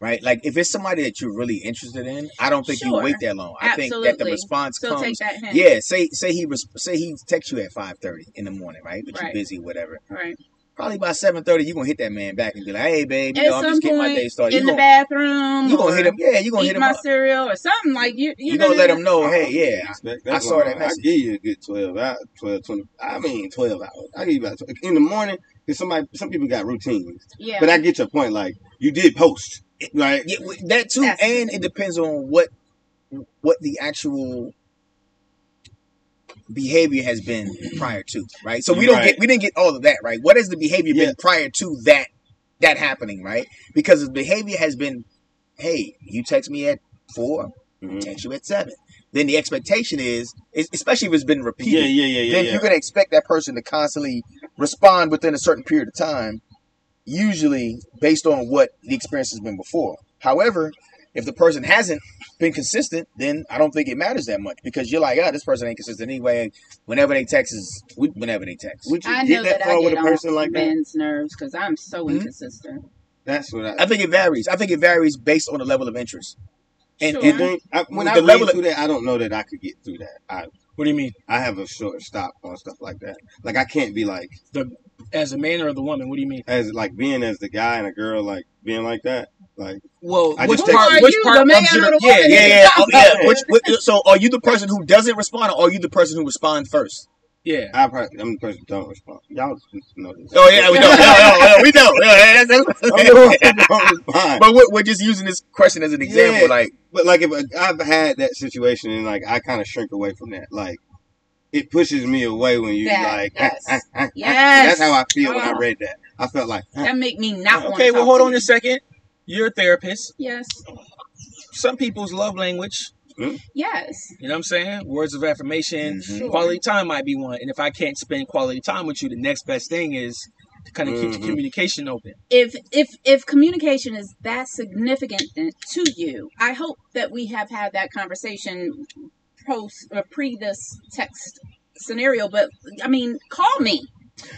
right? Like, if it's somebody that you're really interested in, I don't think you wait that long. Absolutely. I think that the response so comes. that. Yeah, say say he say he texts you at five thirty in the morning, right? But Right. you're busy, whatever. Right. Probably by seven thirty, you're gonna hit that man back and be like, "Hey, babe, you At know, I'm just getting my day started." in You the gonna, bathroom, you gonna hit him? Yeah, you gonna eat hit him my up. cereal or something like you. You, You gonna let him know, hey, yeah, expect I saw that long. I message. give you a good 12 hours, 12, 20. I mean, 12 hours. I give you about 12. In the morning, because somebody, some people got routines. Yeah. But I get your point. Like, you did post. Right? Yeah, that too, That's- and it depends on what what the actual behavior has been prior to, right? So we don't Right. get we didn't get all of that, right? What has the behavior Yeah. been prior to that that happening, right? Because the behavior has been, hey, you text me at four, Mhm. text you at seven. Then the expectation is, is- especially if it's been repeated, Yeah, yeah, yeah, yeah. then yeah. you're gonna expect that person to constantly respond within a certain period of time, usually based on what the experience has been before. However, if the person hasn't been consistent, then I don't think it matters that much because you're like, ah, this person ain't consistent anyway. Whenever they text is whenever they text. Would you I get know that that far I with get a person like that? men's nerves because I'm so Mhm. inconsistent. That's what I. I think it varies. I think it varies based on the level of interest. And, Sure. And think, I, when The I read level of- through that, I don't know that I could get through that. I what do you mean? I have a short stop on stuff like that. Like I can't be like the As a man or the woman? What do you mean? as like being as the guy and a girl like being like that. Like Well, I which just part? Who are Which you, part the man rubs or the- the yeah, woman? yeah, yeah, yeah, oh, yeah. Which, which, so are you the person who doesn't respond, or are you the person who responds first? yeah. I probably I'm the person who don't respond. Y'all know this. Oh yeah, we know. Yeah, yeah, yeah, we know. Yeah, that's- I'm the one that's- don't respond. but we're, we're just using this question as an example. Yeah. Like, But like if I've had that situation and like I kind of shrink away from that, like it pushes me away when you That, like. yes. That's Yes. how I feel when I Oh. read that. I felt like That make me not want Okay, to well, hold on a second. You're a therapist. Yes. Some people's love language Yes. You know what I'm saying? Words of affirmation, Mhm. quality time might be one. And if I can't spend quality time with you, the next best thing is to kind of keep the Mhm. communication open. if if if communication is that significant to you, I hope that we have had that conversation post or pre this text scenario. But I mean, call me.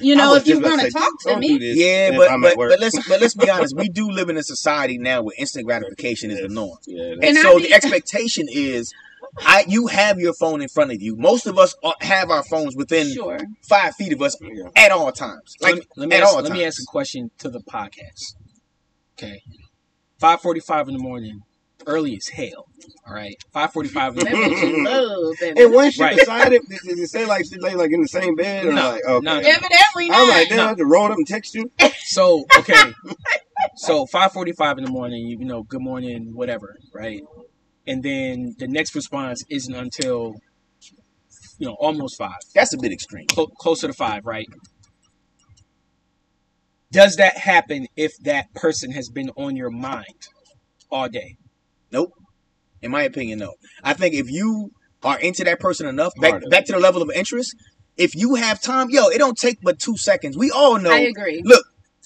You know, if you want to talk to me. Yeah, but but, but let's but let's be honest. We do live in a society now where instant gratification is the norm, Yeah, and, And I so the expectation is, I you have your phone in front of you. Most of us are- have our phones within Sure. five feet of us yeah. at all times. Like let me, let me at ask, all let me ask a question to the podcast. Okay. 545 in the morning, early as hell. All right. 545 in the morning. what you love, baby. And once she Right. decided, did did it say like she lay like in the same bed or No, like okay? no. Evidently I'm not. like, damn, I have to roll up and text you. So, okay. so 545 in the morning, you know, good morning, whatever, right? And then the next response isn't until, you know, almost five. that's a bit extreme. clo- closer to five, right? Does that happen if that person has been on your mind all day? In my opinion, no. I think if you are into that person enough, back back to the level of interest, if you have time, yo, it don't take but two seconds. We all know. I agree. Look.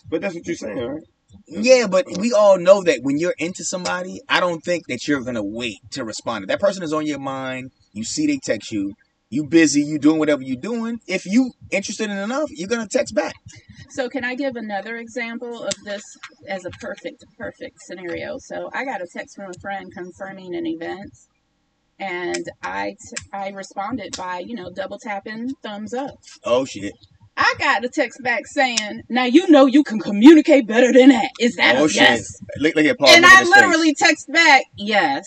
But that's what you're saying, right? Yeah, but we all know that when you're into somebody, I don't think that you're gonna wait to respond. If that person is on your mind, you see they text you, you busy, you doing whatever you're doing. If you interested in enough, you're gonna text back. So can I give another example of this as a perfect, perfect scenario? So I got a text from a friend confirming an event, and I t- I responded by you know double tapping thumbs up. Oh shit. I got a text back saying, "Now you know you can communicate better than that. Is that Oh a shit. yes?" Look, look at Paul. and I literally text back, "Yes."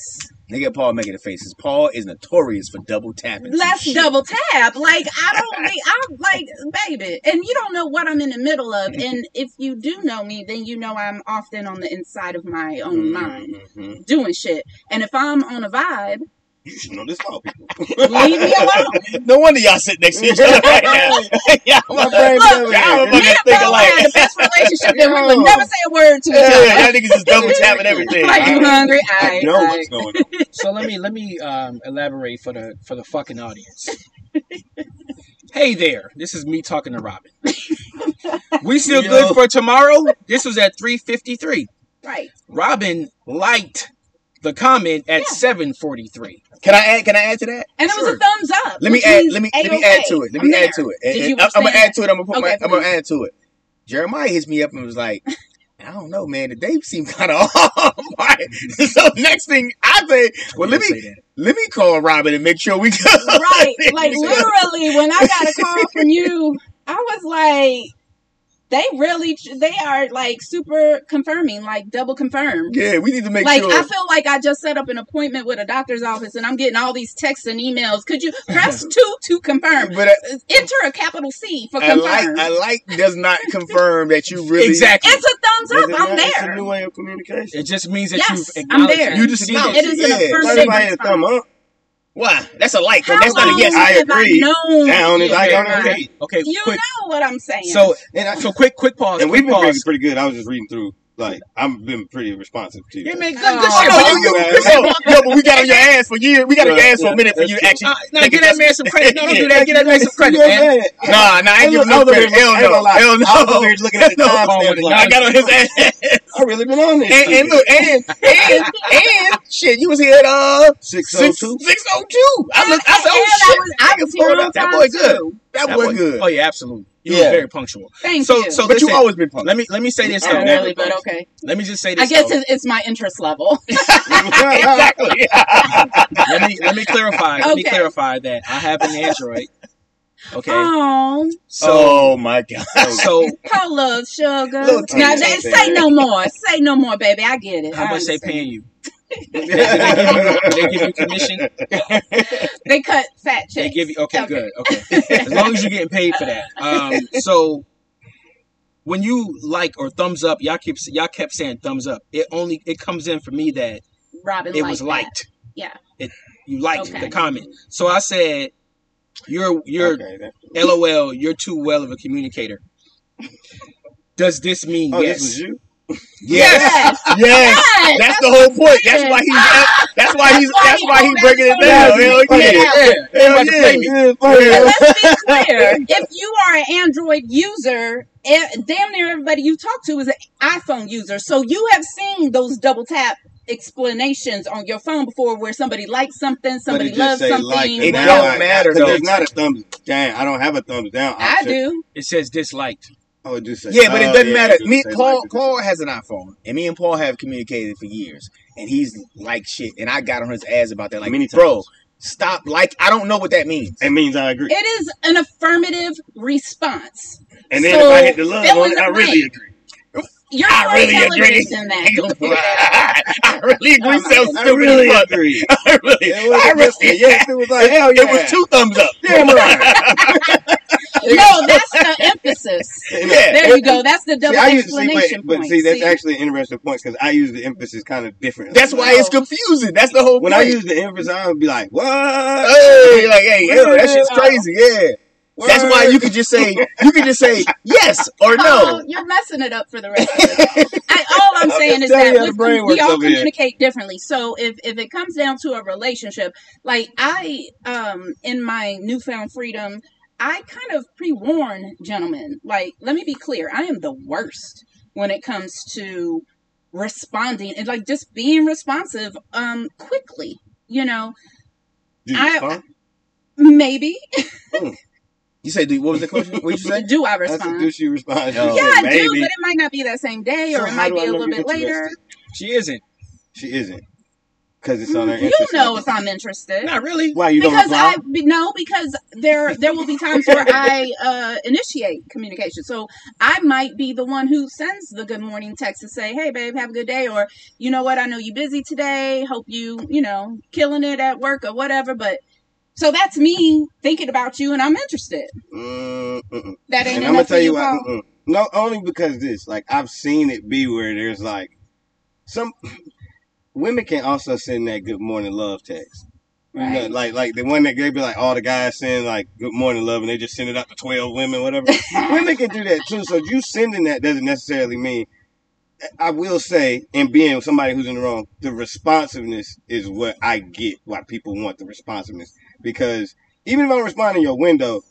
Look at Paul making the faces. Paul is notorious for double tapping. Let's double tap. Like I don't need. I'm like, baby, and you don't know what I'm in the middle of. And if you do know me, then you know I'm often on the inside of my own mind Mhm. doing shit. And if I'm on a vibe, You should know this about people. leave me alone. No wonder y'all sit next to each other right now. y'all My mother- brain Look, never- y'all Me motherfuckers and think Paul alike. had the best relationship that we would never say a word to each Yeah, other. y'all niggas just double tapping everything. Like you hungry? I I, know I, what's going on. So let me let me um, elaborate for the for the fucking audience. hey there, this is me talking to Robyn. We still Yo. good for tomorrow? This was at three fifty three. right. Robyn liked the comment at Yeah. seven forty three. Can I add? Can I add to that? And it was a thumbs up. Let me add. Let me let me add to it. Let I'm me add there. to it. And- I'm, I'm gonna add to it. I'm gonna put Okay, my. I'm gonna add to it. Jeremiah hits me up and was like, "I don't know, man. The day seemed kind of off." Right. so next thing I say, well, let me let me call Robyn and make sure we good. right. Like literally, when I got a call from you, I was like, they really, they are like super confirming, like double confirmed. Yeah, we need to make like sure. I feel like I just set up an appointment with a doctor's office and I'm getting all these texts and emails. Could you press two to confirm? but I, Enter a capital C for I confirm. like I like does not confirm that you really Exactly. it's a thumbs up. I'm not? It's a new way of communication. It just means that Yes, you've I'm there. You just See, know. It is an affirmative What if I hit a thumb up? Why? That's a like. How That's not a yes. I agree. known Down is you, like on Jeremiah? Okay, okay, You quick. know what I'm saying. So And I, so quick quick pause. and quick we've been pretty, pause. pretty good. I was just reading through. Like I've been pretty responsive to you. Yeah, man, good, Oh, good Oh, shit, no, bro. you, you, Yeah. yo, yo, but we got on your ass for years. We got on your ass for a minute for you to actually. Uh, no, take give that man some credit. No, don't do that. Give that man some credit, Yeah, man. man. Nah, nah, I Hey, ain't look, giving no credit. Hell I ain't no. gonna lie. Hell I was over here looking at the No. timestamp like, I got on his ass. I really been on this. And, and look, and, and, and, shit, you was here at, uh, six oh six, two. 602. I looked, I said, oh shit. I was, I was here that time boy good. That That boy boy- good. Oh yeah, absolutely. You Yeah. were very punctual. Thank So you. so but you listen, always been punctual. let me let me say this Not though. never really, but okay. Let me just say this. I guess though. it's, it's my interest level. exactly. let me let me clarify. Let me Okay. clarify that I have an Android. Okay. Oh, So oh my god. so hold up, sugar. Now, they, say no more. Say no more, baby. I get it. how I much they paying you? Did they, they give you, did they give you commission? They cut fat checks. They give you okay, good, okay. As long as you're getting paid for that. Um, so when you like or thumbs up, y'all keep y'all kept saying thumbs up. It only it comes in for me that Robyn it liked was that. liked. Yeah. It you liked Okay. the comment. So I said, "You're you're Okay, LOL. You're too well of a communicator." Does this mean Oh, yes? this was you. Yes, yes. Yes, That's the whole point. That's why he's. That's why he's. That's why he's breaking it down. Hell yeah. Yeah, Hell yeah. And let's be clear. If you are an Android user, eh, damn near everybody you talk to is an iPhone user. So you have seen those double tap explanations on your phone before where somebody likes something, somebody loves something. like It and whatever. don't matter, 'cause though. There's not a thumbs down. I don't have a thumbs down. I option. do. It says disliked. Oh, it just say, Yeah, but it oh, doesn't yeah, matter. it does Me, Paul, like- Paul has an iPhone, and me and Paul have communicated for years, and he's like shit, and I got on his ass about that. Like, Many bro, times. stop. Like, I don't know what that means. It means I agree. It is an affirmative response. And then So, if I hit the love on in it, the I really blank. agree. You're I more really intelligent agree. than that. I really oh agree. Sounds I really fuck. agree. I really, It was I a really, different- yes, it was like hell yeah. It was two thumbs up. Damn right. No, that's the emphasis. Yeah. There you go. That's the double See, I use, see, explanation but, but see, that's actually an interesting point because I use the emphasis kind of differently. That's why it's confusing. That's the whole point. when point. I use the emphasis, I would be like, "What?" Hey, like, hey, yo, that shit's Word. crazy. Yeah. That's why you could just say, you could just say yes or Oh, no. you're messing it up for the rest of us. I, all I'm I'm saying is that with- we all over here. communicate differently. So if if it comes down to a relationship, like I um in my newfound freedom, I kind of pre-warn gentlemen. Like, let me be clear, I am the worst when it comes to responding and like just being responsive um quickly. You know, Do you I- respond? maybe You say, dude, what was the question? What you say? do I I respond? said, "Do she respond?" She No. said, Yeah, I do, but it might not be that same day, or So it might be a little bit later. She isn't. She isn't because it's on her You interest. know if I'm interested. Not really. Why you don't because? I be- no, because there there will be times where I uh, initiate communication. So I might be the one who sends the good morning text to say, "Hey, babe, have a good day," or you know what, I know you're busy today. Hope you you know killing it at work or whatever. But so that's me thinking about you, and I'm interested. Mm, mm-mm. That ain't And enough I'm gonna for tell you you, what. No, only because this. Like I've seen it be where there's like some women can also send that good morning love text. You know, like like the one that they be like all the guys send like good morning love and they just send it out to twelve women, whatever. women can do that too. So you sending that doesn't necessarily mean I will say, and being somebody who's in the wrong, the responsiveness is what I get why people want the responsiveness. Because even if I'm responding your window,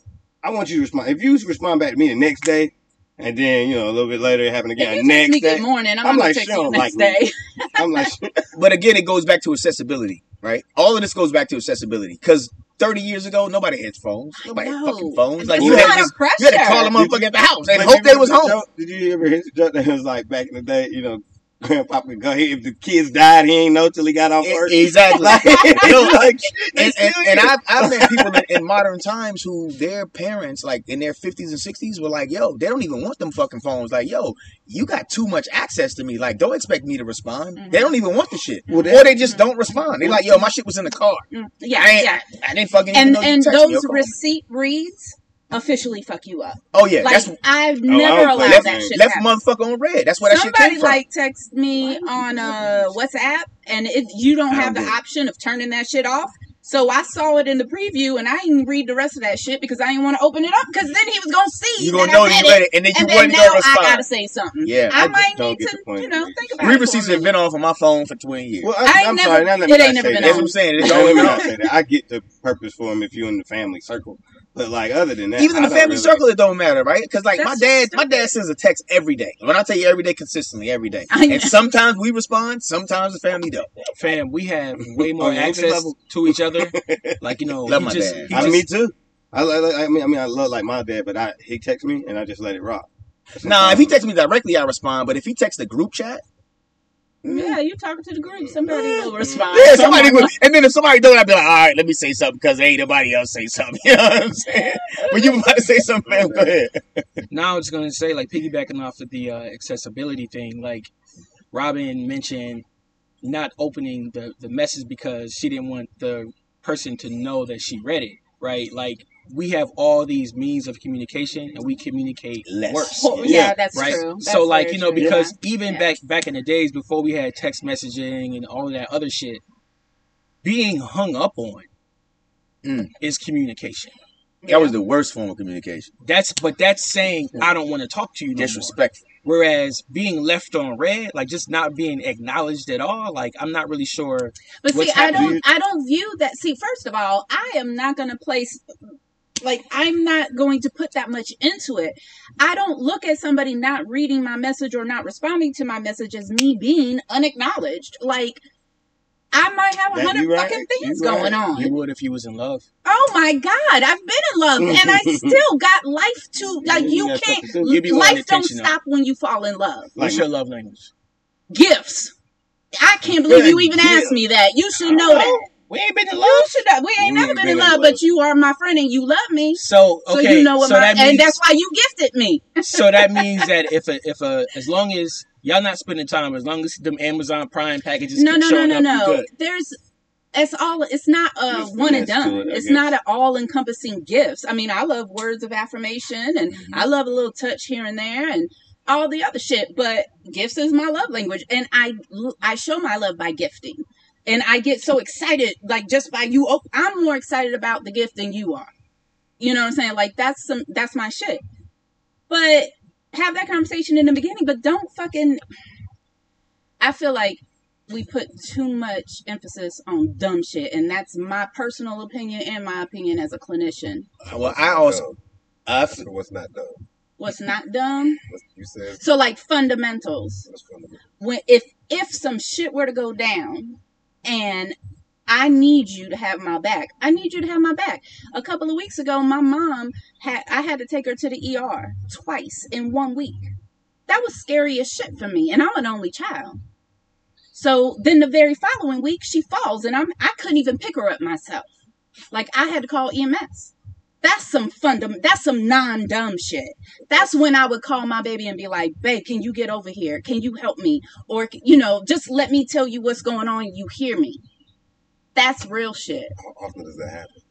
I want you to respond. If you respond back to me the next day, and then you know a little bit later it happened again you text next me day, good morning, I'm, I'm gonna like, text she you don't next like me. day. I'm like, But again, it goes back to accessibility, right? All of this goes back to accessibility. Because 30 years ago, nobody had phones. Nobody had fucking phones. Like, There's you a had, lot this, of pressure. you had to call a motherfucker at the house and But hope they was home. joke- Did you ever hear the joke that was like back in the day? You know, Grandpa could go ahead if the kids died, he ain't know till he got off work. Exactly. Like, No, like, and, and, and. I've, I've met people in, in modern times who their parents, like in their 50s and 60s, were like, yo, they don't even want them fucking phones. Like, yo, you got too much access to me. Like, don't expect me to respond. Mhm. They don't even want the shit. Well, or they just don't respond. They're like, yo, my shit was in the car. Mm, Yeah, I yeah. I didn't fucking even And know and texted those called me. receipt reads officially fuck you up. Oh, yeah. Like that's I've never don't allowed that that shit. left to motherfucker on read. That's where that shit Somebody came from. like text me on uh WhatsApp, and it you don't have don't the get option of turning that shit off. So I saw it in the preview, and I didn't read the rest of that shit because I didn't want to open it up because then he was gonna see you that gonna I know read you read it, it, and then you and then wasn't now gonna I gotta say something. Yeah. I, I might need to, you know, it. think about Read it. for a receipts have been off of my phone for 20 years. Well, I I, ain't I'm never- sorry. Now let it ain't never say been that. That's what I'm saying. It's Now, let always me been not on. say that. I get the purpose for them if you're in the family circle, but like other than that, Even in the family really- circle, it don't matter, right? Because like my dad, just my dad sends a text every day. When I tell you every day, consistently, every day. And sometimes we respond, sometimes the family don't. Fam, we have way more Oh, access to each other. Like you know, Love my just, dad. I, just- me too. I, like- I mean, I mean, I love like my dad, but I he texts me and I just let it rock. Nah, if he texts me directly, I respond. But if he texts the group chat, Yeah, you talking to the group, somebody will respond. yeah, somebody would. And then if somebody don't, I'd be like, all right, let me say something because ain't nobody else say something. You know what I'm saying? But you were about to say something, fam. Go ahead. now I was gonna say like piggybacking off of the uh, accessibility thing. Like Robyn mentioned, not opening the the message because she didn't want the person to know that she read it. Right? Like we have all these means of communication and we communicate Less. worse. Well, yeah, Yeah, that's right? true. That's so like you know true, because yeah. even Yeah. back back in the days before we had text messaging and all that other shit, being hung up on Mm. is communication. That was the worst form of communication. That's but that's saying I don't want to talk to you no more. Disrespectful. Whereas being left on read, like just not being acknowledged at all, like I'm not really sure. But What's see, I don't I don't view that see, first of all, I am not gonna place like I'm not going to put that much into it. I don't look at somebody not reading my message or not responding to my message as me being unacknowledged. Like I might have a hundred right, fucking things right. going on. You would if you was in love. Oh my God, I've been in love and I still got life to like you you can't life don't stop when you fall in love. What's Like- your love language? Gifts. I can't believe you even asked me that. You should know oh. that. We ain't been in love. You should have. We ain't We never ain't been in been in love, love. but you are my friend and you love me. So okay, So you know what so my that means and that's why you gifted me. so that means that if a if a as long as y'all not spending time, as long as them Amazon Prime packages No, keep no, no, no, up, no. There's it's all it's not a There's one and done. it, it's guess. not an all encompassing gifts. I mean, I love words of affirmation and Mm-hmm. I love a little touch here and there and all the other shit, but gifts is my love language and I I show my love by gifting. And I get so excited like just by you op- I'm more excited about the gift than you are. You know what I'm saying? Like that's some that's my shit. But have that conversation in the beginning, but don't fucking I feel like we put too much emphasis on dumb shit, and that's my personal opinion and my opinion as a clinician. Uh, well, I also, I f- So what's not done? What's not dumb? You said So like fundamentals. was fundamental. When if if some shit were to go down, and I need you to have my back. I need you to have my back. A couple of weeks ago, my mom had I had to take her to the ER twice in one week. That was scary as shit for me, and I'm an only child. So then the very following week, she falls, and I'm I couldn't even pick her up myself. Like I had to call EMS. That's some fundam. That's some non dumb shit. That's when I would call my baby and be like, "Babe, can you get over here? Can you help me? Or you know, just let me tell you what's going on. You hear me." That's real shit. How often does that happen?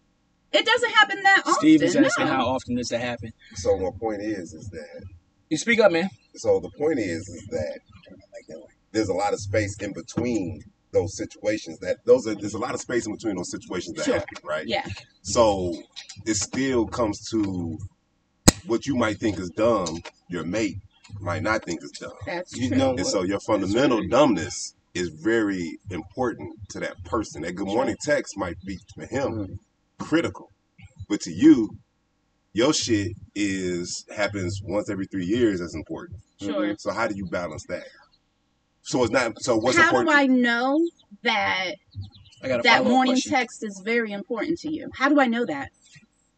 It doesn't happen that often. Steve is asking no. how often does that happen. So my point is, is that You speak up, man. so the point is, is that there's a lot of space in between those situations. That those are there's a lot of space in between those situations that Sure. happen, right? Yeah. So it still comes to what you might think is dumb, your mate might not think is dumb. That's You true. know And so your fundamental dumbness is very important to that person. That good morning text might be to him mm-hmm. critical. But to you, your shit is happens once every three years as important. Sure. So how do you balance that? So it's not so what's important? How important do I know that I got a that follow-up morning question. text is very important to you? How do I know that?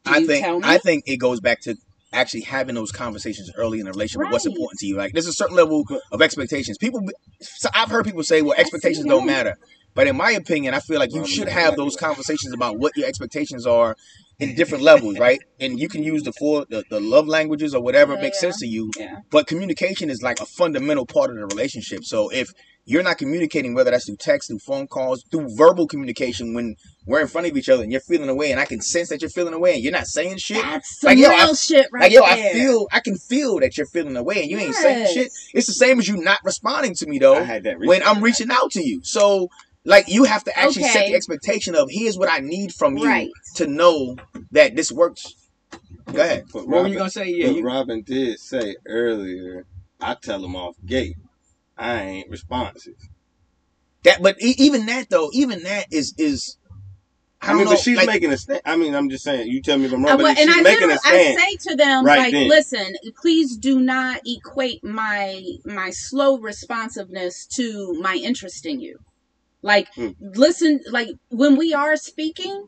Do I you think tell me? I think it goes back to actually having those conversations early in the relationship. What's important to you? Like there's a certain level of expectations. People, so I've heard people say, "Well, I see expectations don't matter." But in my opinion, I feel like you should have those conversations about what your expectations are in different levels, right? And you can use the four the, the love languages or whatever Yeah, makes yeah. sense to you. Yeah. But communication is like a fundamental part of the relationship. So if you're not communicating, whether that's through text, through phone calls, through verbal communication, when we're in front of each other and you're feeling away, and I can sense that you're feeling away, and you're not saying shit. That's some Like, yo, real I- shit right like yo, there. I feel, I can feel that you're feeling away, and you ain't saying shit. It's the same as you not responding to me though I had that when. I'm reaching out to you. So, like, you have to actually set the expectation of here's what I need from you Right. to know that this works. Go ahead. But What were you gonna say? Yeah, but you, Robyn did say earlier, I tell him off gate, I ain't responsive. That, but e- even that though, even that is is. I, I, mean, know, but she's like, making a stand. I mean, I'm just saying. You tell me if I'm Uh, wrong, but well, and she's I, making a stand. I say to them, right like, then. listen, please do not equate my my slow responsiveness to my interest in you. Like, Hmm. listen, like when we are speaking,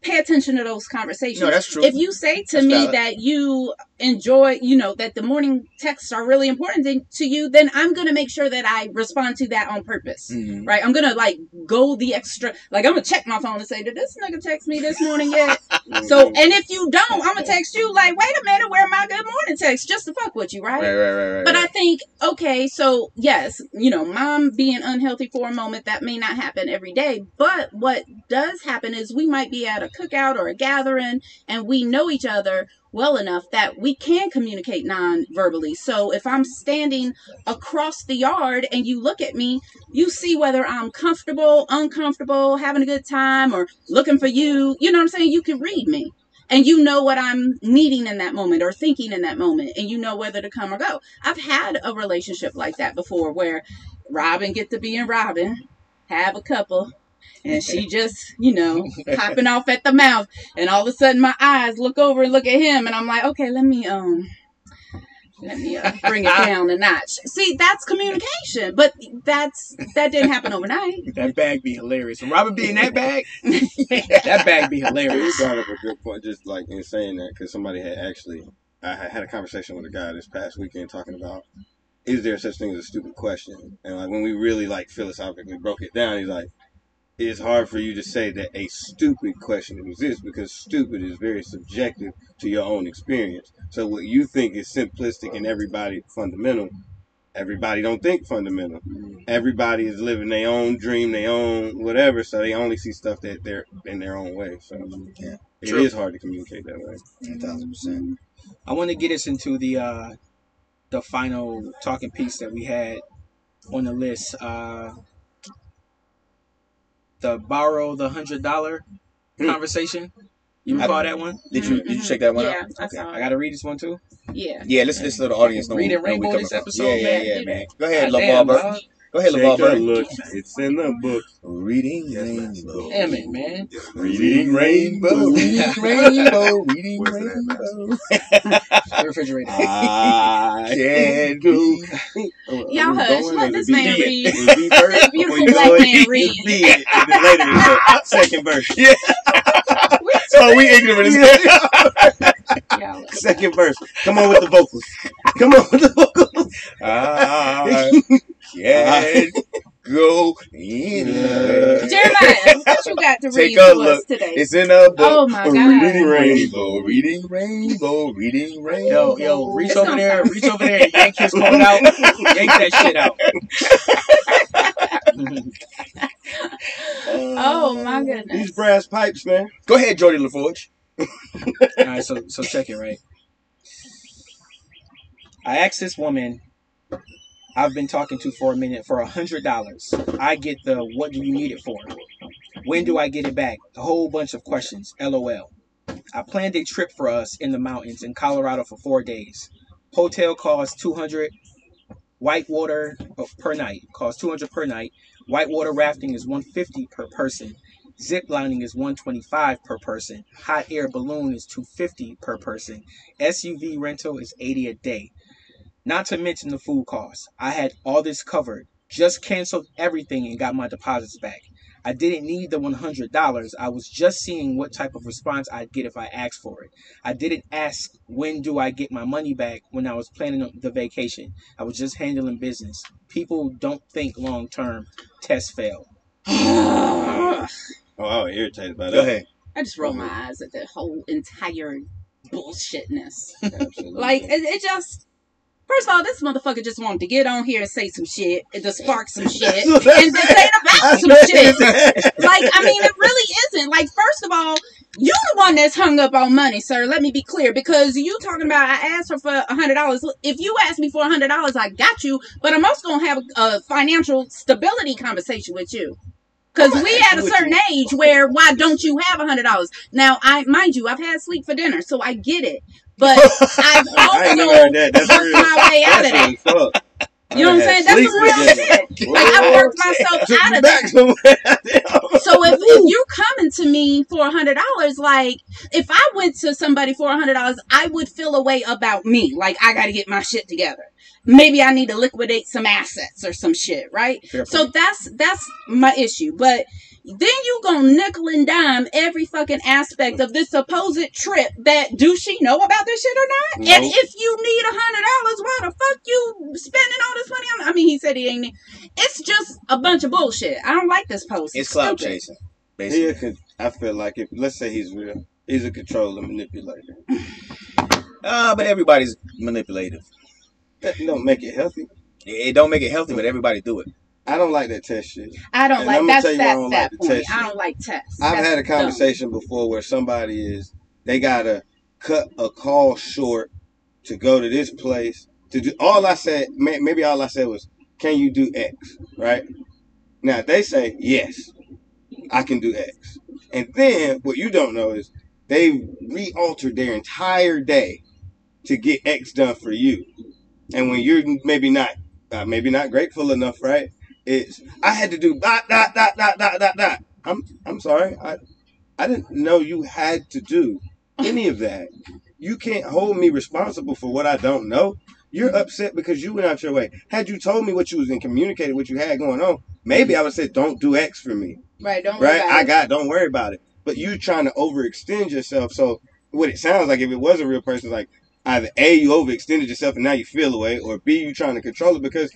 pay attention to those conversations. No, that's true. If you say to That's me valid. that you enjoy, you know, that the morning texts are really important to- to you, then I'm gonna make sure that I respond to that on purpose. Mhm. Right, I'm gonna like go the extra. Like I'm gonna check my phone and say, "Did this nigga text me this morning yet?" So, and if you don't, I'm gonna text you like, wait a minute, where my good morning text just to fuck with you, right? Right, right, right, right. But I think, okay, so yes, you know, mom being unhealthy for a moment, that may not happen every day. But what does happen is we might be at a cookout or a gathering and we know each other well enough that we can communicate non verbally. So if I'm standing across the yard and you look at me, you see whether I'm comfortable, uncomfortable, having a good time, or looking for you. You know what I'm saying? You can read me. and you know what I'm needing in that moment or thinking in that moment, and you know whether to come or go. I've had a relationship like that before where Robyn get to be in Robyn, have a couple, and she just, you know, popping off at the mouth, and all of a sudden my eyes look over and look at him, and I'm like, okay, let me um. Let me uh, bring it down a notch. See, that's communication, but that's that didn't happen overnight. That bag be hilarious. When Robyn be in that bag, that bag be hilarious. You hilarious. brought up a good point, just like in saying that, because somebody had actually, I had had a conversation with a guy this past weekend talking about, is there such thing as a stupid question? And like when we really like philosophically broke it down, he's like, it's hard for you to say that a stupid question exists because stupid is very subjective to your own experience. So what you think is simplistic and everybody fundamental, everybody don't think fundamental. Everybody is living their own dream, their own whatever, so they only see stuff that they're in their own way. So Yeah. it True. is hard to communicate that way. A thousand percent. I want to get us into the uh, the final talking piece that we had on the list. Uh, the borrow the hundred dollar hmm. conversation. You I- recall that one? Did you did you check that one yeah, out? I Okay. saw I gotta read this one too. Yeah. Yeah, let's let's let the audience know. Reading where we Rainbow coming this episode, Yeah, yeah, man. yeah, man. Go ahead, Goddamn, LeVar dog. Go ahead, Take LeVar a Burton. look. It's in the book. Reading Yes, rainbow. Damn it, man. Reading rainbow. Reading rainbow. Reading Where's rainbow. The refrigerator. I Can do. be. Oh, Y'all hush. Let this man be read. It was first before beautiful you black go man in. read. Be it. And then later the second verse. Yeah. Oh, we ignorant as hell. Second verse. Come on with the vocals. Come on with the vocals. I can go in. Jeremiah, what you got to Take read a to us look. today? It's in a book. Oh my God. Reading rainbow. Reading rainbow. Reading rainbow. Yo, yo, reach It's over there, sound- reach over there and yank his coat out. Yank that shit out. Oh my goodness. These brass pipes, man. Go ahead, Geordi La Forge. All right, so so check it right. I asked this woman I've been talking to for a minute for a hundred dollars. I get the what do you need it for? When do I get it back? A whole bunch of questions. LOL. I planned a trip for us in the mountains in Colorado for four days. Hotel costs two hundred. Whitewater oh, per night costs two hundred per night. Whitewater rafting is one fifty per person. Zip lining is 125 per person. Hot air balloon is 250 per person. SUV rental is 80 a day. Not to mention the food costs. I had all this covered. Just canceled everything and got my deposits back. I didn't need the $100. I was just seeing what type of response I'd get if I asked for it. I didn't ask when do I get my money back when I was planning the vacation. I was just handling business. People don't think long term. Test failed. Oh, I was irritated by that. Go ahead. I just roll my eyes at the whole entire bullshitness. Like it, it just. First of all, this motherfucker just wanted to get on here and say some shit and to spark some shit and this ain't about some shit. Like, I mean, it really isn't. Like, first of all, you're the one that's hung up on money, sir. Let me be clear, because you talking about I asked her for a hundred dollars. If you ask me for a hundred dollars, I got you. But I'm also gonna have a financial stability conversation with you. Cause we at a certain age where why don't you have a hundred dollars? Now, I mind you, I've had sleep for dinner, so I get it. But I've I ain't never also that. That's worked real. my way out of That's that. real. You know what I'm saying? That's some real shit. Like I worked myself out of that. So if, if you're coming to me for a hundred dollars, like if I went to somebody for a hundred dollars, I would feel a way about me. Like I got to get my shit together. Maybe I need to liquidate some assets or some shit, right? Fair So that's that's my issue. But then you gonna nickel and dime every fucking aspect of this supposed trip. That do she know about this shit or not? And if you need a hundred dollars, why the fuck you spending all this money on? I mean, he said he ain't. It's just a bunch of bullshit. I don't like this post. It's cloud stupid. chasing, He a basically. con- I feel like if let's say he's real, he's a controller manipulator. Uh, but everybody's manipulative. That don't make it healthy. It it don't make it healthy, but everybody do it. I don't like that test shit. I don't And like I'ma that's tell you why I that don't that like point. test I don't like tests. I've That's had a dumb. conversation before where somebody is they gotta cut a call short to go to this place to do all I said may- maybe all I said was can you do X right now they say yes I can do X and then what you don't know is They re-altered their entire day to get X done for you. And when you're maybe not, uh, maybe not grateful enough, right? It's I had to do dot dot dot dot dot dot dot. I'm I'm sorry. I I didn't know you had to do any of that. You can't hold me responsible for what I don't know. You're upset because you went out your way. Had you told me what you was and communicated what you had going on, maybe I would say, "Don't do X for me." Right. Don't worry right? about I it. got. Don't worry about it. But you trying to overextend yourself. So what it sounds like, if it was a real person, like either a you overextended yourself and now you feel away, or b you trying to control it because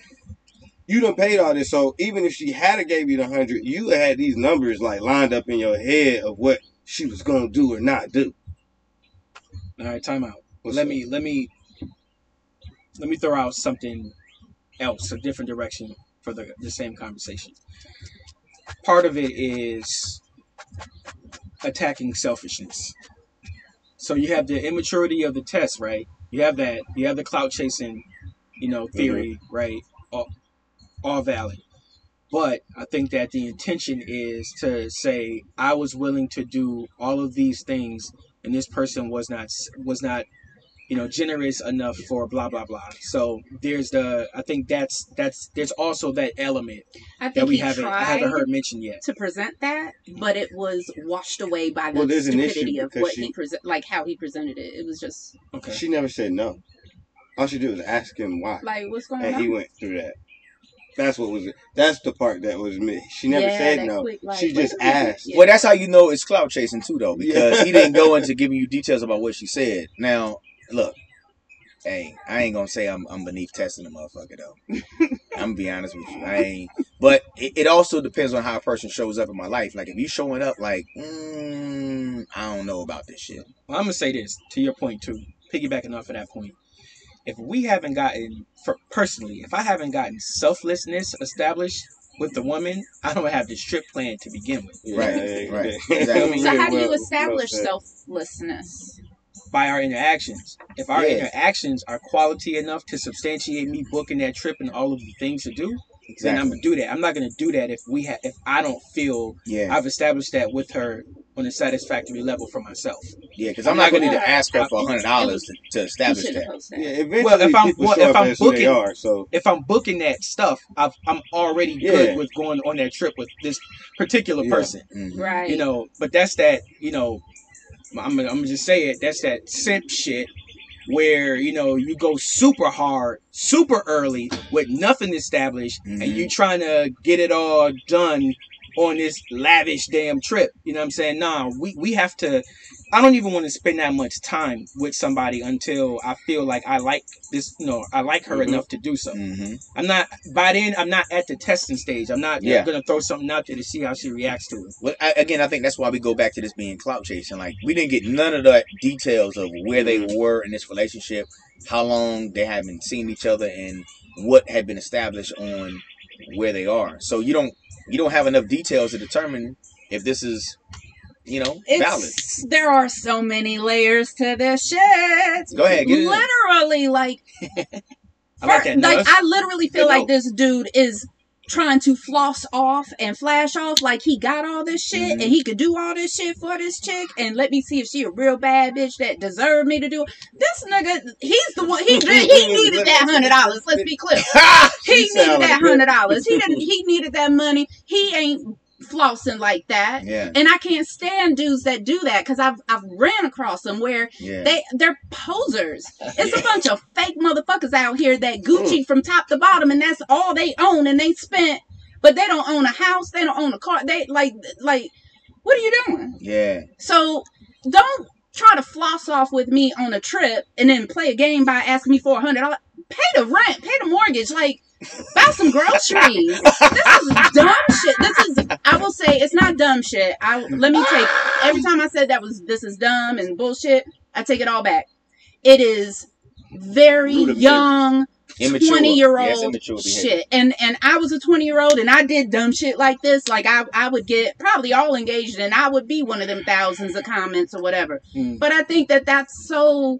you done paid all this. So even if she had a gave you the hundred, you had these numbers like lined up in your head of what she was gonna do or not do. All right, time out. What's let up? me let me let me throw out something else, a different direction for the the same conversation. Part of it is attacking selfishness. So you have the immaturity of the test, right? You have that. You have the clout chasing, you know, mm-hmm. theory, right? All, all valid. But I think that the intention is to say I was willing to do all of these things, and this person was not was not, you know, generous enough for blah blah blah. So there's the I think that's that's there's also that element I think that we he haven't I tried haven't heard mentioned yet. to present that, but it was washed away by the Well, there's an issue stupidity of what she- he present, like how he presented it. It was just Okay. She never said no. All she did was ask him why, like, what's going and on? he went through that. That's what was. It. That's the part that was me. She never Yeah, said no. quick, like, she just asked. Yeah. Well, that's how you know it's clout chasing too, though, because Yeah. he didn't go into giving you details about what she said. Now, look, hey, I ain't gonna say I'm I'm beneath testing the motherfucker though. I'm gonna be honest with you, I ain't. But it, it also depends on how a person shows up in my life. Like if you showing up like, mm, I don't know about this shit. Well, I'm gonna say this to your point too, piggybacking off of that point. If we haven't gotten, for personally, if I haven't gotten selflessness established with the woman, I don't have this trip plan to begin with. Right, right. Exactly. So how do you establish selflessness? By our interactions. If our Yeah. interactions are quality enough to substantiate me booking that trip and all of the things to do, then I'm gonna do that. I'm not gonna do that if we have if I don't feel Yeah, I've established that with her on a satisfactory level for myself. yeah. Because I'm not gonna need to ask her for Yeah. hundred dollars to, to establish should that. Yeah, eventually Well, if I'm- people well, if I'm as who they booking- are. So if I'm booking that stuff, I've, I'm already Yeah. good with going on that trip with this particular Yeah. person. Mhm. Right. You know, but that's that, you know, I'm, gonna- I'm gonna just say it. That's that simp shit where, you know, you go super hard, super early with nothing established and Mhm. you trying to get it all done on this lavish damn trip. You know what I'm saying? Nah, we, we have to, I don't even want to spend that much time with somebody until I feel like I like this, you know, I like her Mhm. enough to do so. Mhm. I'm not by then. I'm not at the testing stage. I'm not Yeah. gonna throw something out there to see how she reacts to it. Well, I, again, I think that's why we go back to this being clout chasing. Like, we didn't get none of the details of where they were in this relationship, how long they had been seeing each other, and what had been established on where they are. So you don't you don't have enough details to determine if this is, you know. It's there are so many layers to this shit. Go ahead, get it. Literally, like, I like that. Like I literally feel Good like note. this dude is trying to floss off and flash off like he got all this shit Mhm. and he could do all this shit for this chick and let me see if she a real bad bitch that deserve me to do it. This nigga, he's the one he he needed that hundred dollars. Let's be clear. He needed that that. hundred dollars. He didn't. He needed that money. He ain't flossing like that. yeah, And I can't stand dudes that do that because I've I've ran across them where yeah. they they're posers. It's a bunch of fake motherfuckers out here that Gucci from top to bottom, and that's all they own, and they spent, but they don't own a house, they don't own a car. They like like, what are you doing? yeah. So don't try to floss off with me on a trip and then play a game by asking me for a hundred dollars. Pay the rent, pay the mortgage, like buy some groceries. this is dumb shit. This is I will say it's not dumb shit. I let me take every time I said that was this is dumb and bullshit, I take it all back. It is very Rudimentary. young Immature. 20 year Yes, old behavior. shit and and i was a 20 year old and i did dumb shit like this like i i would get probably all engaged and i would be one of them thousands of comments or whatever Mm. but i think that that's so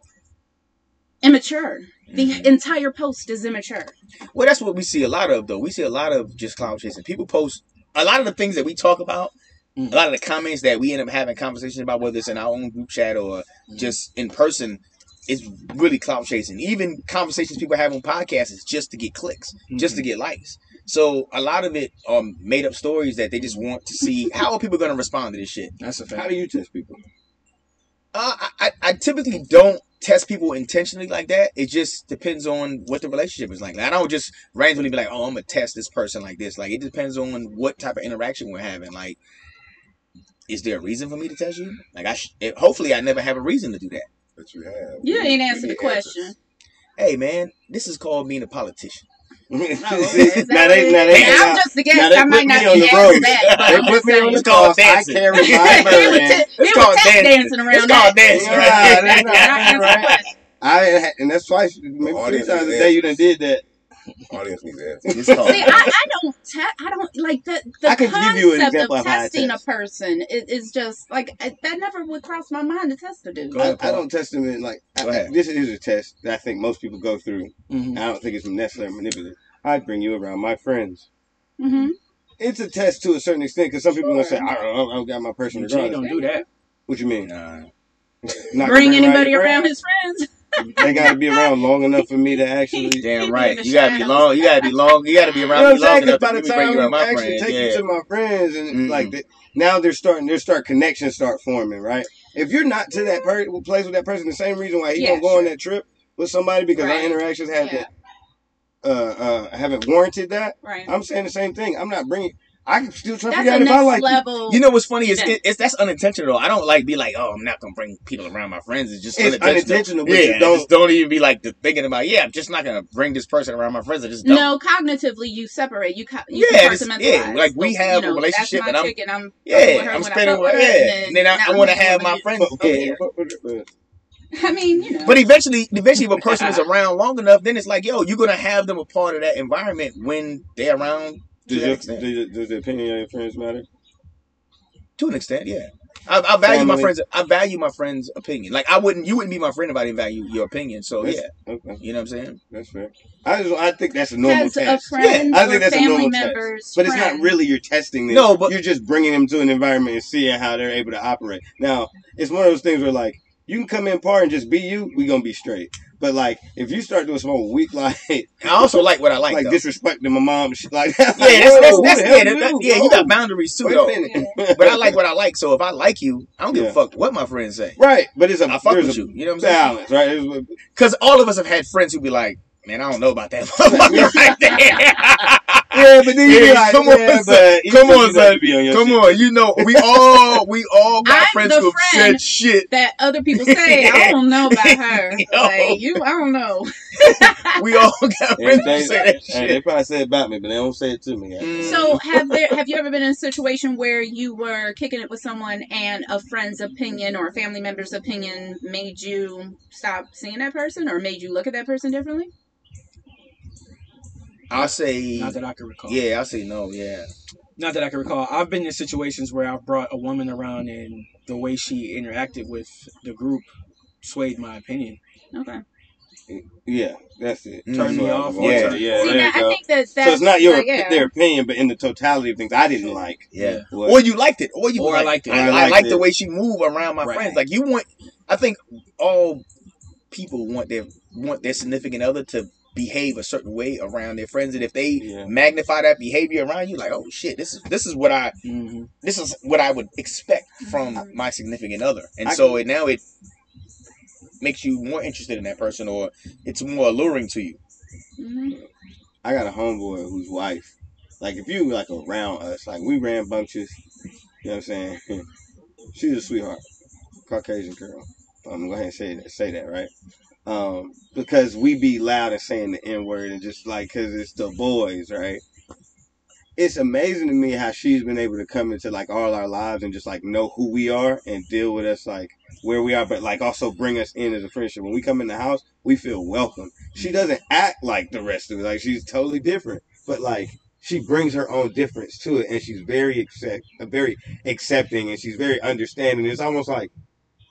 immature the entire post is immature Well, that's what we see a lot of, though. We see a lot of just clout chasing. People post a lot of the things that we talk about. Mm. A lot of the comments that we end up having conversations about, whether it's in our own group chat or just in person, is really clout chasing. Even conversations people have on podcasts is just to get clicks, just to Mhm. get likes. So a lot of it are made up stories that they just want to see how are people going to respond to this shit. That's a fact. How do you test people? Uh, I, I I typically don't test people intentionally like that. It just depends on what the relationship is like. Like, I don't just randomly be like, oh, I'm gonna test this person like this. Like it depends on what type of interaction we're having. Like, is there a reason for me to test you? Like I sh- it, hopefully I never have a reason to do that. But you have. You We- ain't we answered the question. answers. Hey man, this is called being a politician. Okay. Is now they, now they, And I'm now, just a guest. now they I might put not me on be the answer road. that. but They put me on the It's called cross. I dancing. carry They my were burden. t- It's called tap dancing. dancing It's called that. dancing. Yeah, right? that's not- Not answer right. question. I and that's twice, maybe three Audience times a day you done did that. Audience needs answers. It's. See, I, I don't, te- I don't like the the I can give you an concept of of how I testing a person is, is just like I, that never would cross my mind to test a dude. Go ahead, I, I don't test them in like I, this is a test that I think most people go through. Mhm. I don't think it's necessarily manipulative. I'd bring you around my friends. hmm It's a test to a certain extent because some people gonna say I don't, I don't got my person Jay regardless. don't do that. What you mean? Nah. Not Bring gonna anybody around friends? his friends. They got to be around long enough for me to actually. Damn right. You gotta be long. You gotta be long. You gotta be around You know around what I'm long saying? 'Cause enough by the let me bring time you around my actually friends. take Yeah. you to my friends, and Mm-mm. like the, now they're starting, they're start connections start forming, right? If you're not to that per- place with that person, the same reason why he Yeah, don't go on that trip with somebody because Right. our interactions haven't Yeah. Uh, uh, haven't warranted that. Right. I'm saying the same thing. I'm not bringing. I can still try to That's figure a out if I next like level. You know what's funny is it, it's that's unintentional. I don't like be like, oh, I'm not gonna bring people around my friends. It's just It's unintentional. unintentional, but yeah, don't- just don't even be like thinking about. Yeah, I'm just not gonna bring this person around my friends. I just don't. no, cognitively you separate. You, co- you Yeah, yeah, like, we have you a relationship That's and I'm- chick and I'm yeah, with her I'm when I spending with with her, yeah, and then I, now I I'm want to have my friends over over here. I mean, you know. But eventually, eventually, if a person is around long enough, then it's like, yo, you're gonna have them a part of that environment when they're around Does, your, does, does the opinion of your friends matter? To an extent, yeah. I, I value my friends. I value my friends' opinion. Like I wouldn't, you wouldn't be my friend if I didn't value your opinion. So That's- yeah, Okay, you know what I'm saying. that's fair. I just, I think that's a normal as a test. friend I think that's a family normal test. members, But it's not really you're testing them. No, but- you're just bringing them to an environment and seeing how they're able to operate. Now, it's one of those things where like you can come in part and just be you, we gonna be straight. But like if you start doing some old weak like I also like what I like. like, though. disrespecting my mom and shit like that. yeah, that's, that's, that's, yeah, that, that- you? yeah. You got boundaries too, though. But I like what I like. So if I like you, I don't give Yeah. a fuck what my friends say. right. But it's a I fuck with you. You know what I'm saying? balance, right? Because all of us have had friends who be like, "Man, I don't know about that motherfucker right there." Yeah, but then you be like, come on, son. Come on, you son. to be on your Come shit. on, you know we all we all got I'm friends who friend. said shit. that other people say. I don't know about her. Yo. Like you, I don't know. We all got Yeah, friends who they, say that shit. they probably say it about me, but they don't say it to me. Mm. So have there have you ever been in a situation where you were kicking it with someone and a friend's opinion or a family member's opinion made you stop seeing that person or made you look at that person differently? I'll say, Not that I can recall. yeah, I'll say no, yeah. Not that I can recall. I've been in situations where I've brought a woman around and the way she interacted with the group swayed my opinion. Okay. Yeah, that's it. Turned me off. Yeah, yeah. See, there now, you I think that that's So it's not your like, yeah. their opinion, but in the totality of things, I didn't like. Yeah. What- Or you liked it, or you Or I like, liked it. I, I I liked like the way she moved around my Right. friends. Like you want, I think all people want their want their significant other to behave a certain way around their friends, and if they Yeah. magnify that behavior around you, like, oh shit, this is this is what I Mm-hmm. this is what I would expect from my significant other, and I- so it now it makes you more interested in that person, or it's more alluring to you. Mhm. I got a homeboy whose wife, like if you like around us, like we ran bunches, you know what I'm saying? She's a sweetheart, Caucasian girl. I'm gonna go ahead and say that, say that right? Um, because we be loud and saying the N word and just like, cause it's the boys, right? It's amazing to me how she's been able to come into like all our lives and just like know who we are and deal with us like where we are, but like also bring us in as a friendship. When we come in the house, we feel welcome. She doesn't act like the rest of it. Like she's totally different, but like she brings her own difference to it, and she's very accept, very accepting, and she's very understanding. It's almost like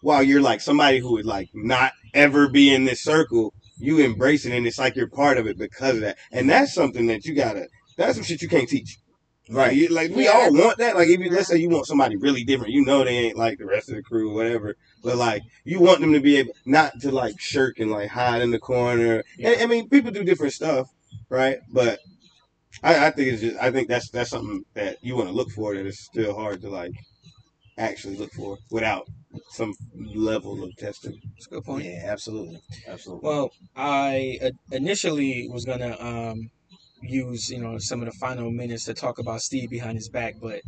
while you're like somebody who would like not ever be in this circle, you embrace it, and it's like you're part of it because of that. And that's something that you gotta. That's some shit you can't teach. Right. You, like we Yeah. all want that. Like if you let's say you want somebody really different, you know they ain't like the rest of the crew, or whatever. But like you want them to be able not to like shirk and like hide in the corner. And, I mean, people do different stuff, right? But I, I think it's just I think that's that's something that you want to look for that is still hard to like actually look for without some level of testing. That's a good point. Yeah, absolutely, absolutely. Well, I uh, initially was gonna um, use you know some of the final minutes to talk about Steve behind his back, but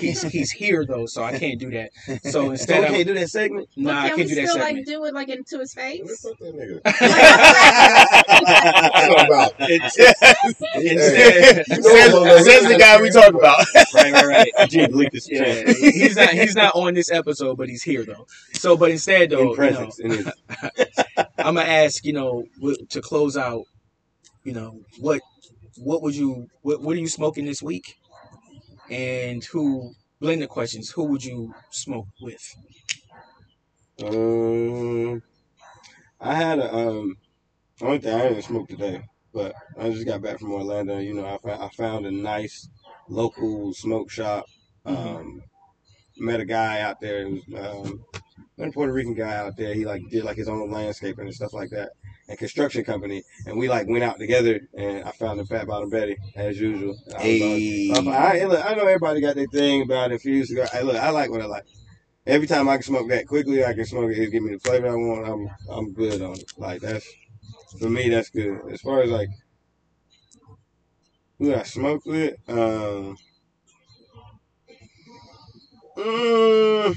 he's he's here though, so I can't do that. So So instead, we I'm, can't do that segment. nah, Well, I can can't we do that still segment. like do it like into his face? Fuck that nigga. Instead, says, says the guy we talk about. right, right, right. Jim leaked his yeah, he's not he's not on this episode, but he's here though. So, but instead though, in you know, in his- I'm gonna ask, you know, to close out, you know, what what would you what what are you smoking this week, and who blend the questions. Who would you smoke with? Um, I had a um. Only thing I didn't smoke today, but I just got back from Orlando. You know, I found I found a nice local smoke shop. Um, met a guy out there. Was um, a Puerto Rican guy out there. He like did like his own landscaping and stuff like that, and construction company. And we like went out together, and I found the Fat Bottom Betty as usual. I Hey. um, I, look, I know everybody got their thing about infused cigar. Hey, look, I like what I like. Every time I can smoke that quickly, I can smoke it. It give me the flavor I want. I'm I'm good on it. Like that's for me. That's good. As far as like who I smoke with, um, mm,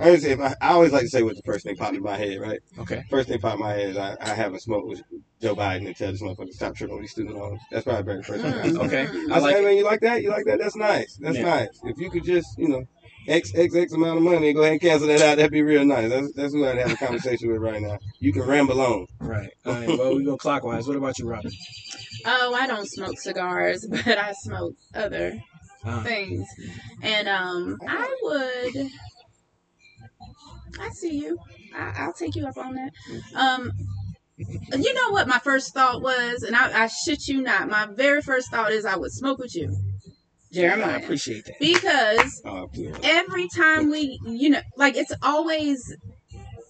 I just if I, I always like to say what the first thing popped in my head. Right, Okay. first thing popped in my head. Is I, I haven't smoked with Joe Biden and tell this motherfucker to stop tripping on these student loans. That's probably the very first thing. Mm. smoked. Okay. Mm. I like hey, man, you like that? You like that? That's nice. That's Yeah. nice. If you could just, you know, X X X amount of money go ahead and cancel that out, that'd be real nice. That's that's who I'd have a conversation with right now. You can ramble on. Right. All right. Well, we go clockwise. What about you, Robyn? Oh, I don't smoke cigars, but I smoke other Uh, things. And um, I would. I see you. I, I'll take you up on that. Um, you know what my first thought was, and I, I shit you not. My very first thought is I would smoke with you, Jeremiah I appreciate that. because Oh, yeah. every time we, you know, like it's always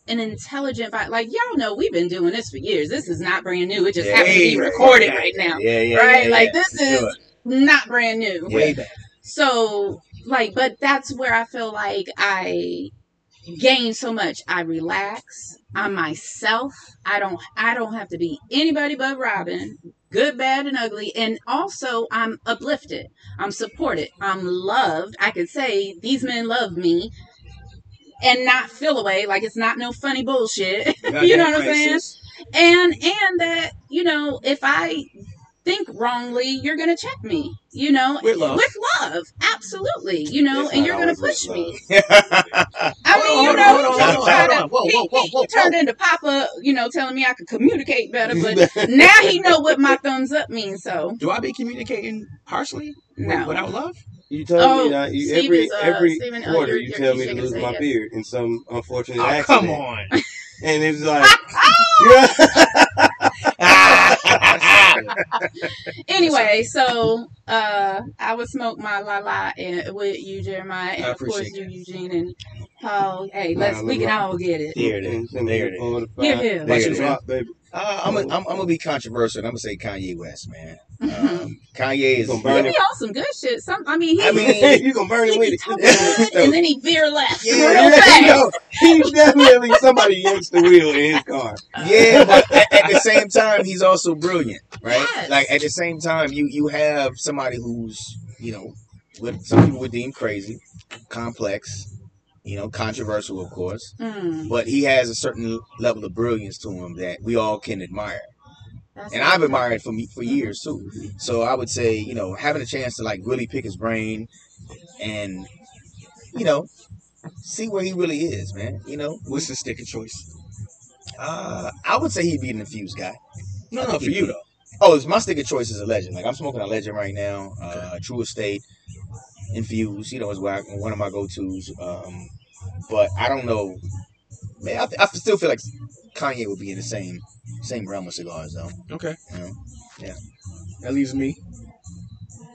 an intelligent vibe. Like y'all know, we've been doing this for years. This is not brand new. It just Yeah, happened to be recorded right. right now, Yeah, yeah. right? yeah, like yeah, this is sure. not brand new. Yeah. Way back. So, like, but that's where I feel like I gain so much. I relax. I'm myself. I don't. I don't have to be anybody but Robyn. Good, bad, and ugly. And also, I'm uplifted. I'm supported. I'm loved. I could say these men love me. And not feel away like it's not no funny bullshit. you know what I'm saying? and and that you know if i think wrongly you're gonna check me you know With love. with love absolutely you know It's and you're gonna push me i mean you know he to. Whoa, whoa, whoa, turned into papa you know telling me i could communicate better but now he know what my thumbs up means so Do I be communicating harshly no without love? You told Oh, me that you, Steve every is, uh, every Steven, uh, quarter you're- you you're- tell you're me to lose my head. beard in some unfortunate Oh, accident. come on. And it's like, yeah. anyway so uh i would smoke my la la and with you jeremiah and of course appreciate you eugene and paul hey let's we can all get it There it is. There it is. Here, here. There it is. Rock, baby. Uh, I'm, gonna- I'm, I'm gonna be controversial. and I'm gonna say Kanye West, man. Um, Kanye is. Gonna burn he it? be on some good shit some i mean he I mean, you gonna burn he it with it. good, and then he veer left Yeah, real Yeah, fast you know, he's definitely somebody yanks the wheel in his car. yeah, but at, at the same time, he's also brilliant, right? Yes. Like at the same time, you you have somebody who's you know, what some people would deem crazy, complex, you know, controversial, of course, Mm, but he has a certain level of brilliance to him that we all can admire. That's and. I've admired for me for years too. So I would say, you know, having a chance to like really pick his brain and you know see where he really is, man. You know, What's the stick of choice? uh, I would say he'd be an infused guy. No, no, for you though. Oh, it's my stick of choice is a legend. Like I'm smoking a legend right now. Uh, Drew Estate, infused. You know, is where I, one of my go tos. Um, but I don't know. Man, I, I still feel like Kanye would be in the same same realm of cigars, though. Okay. You know? That leaves me.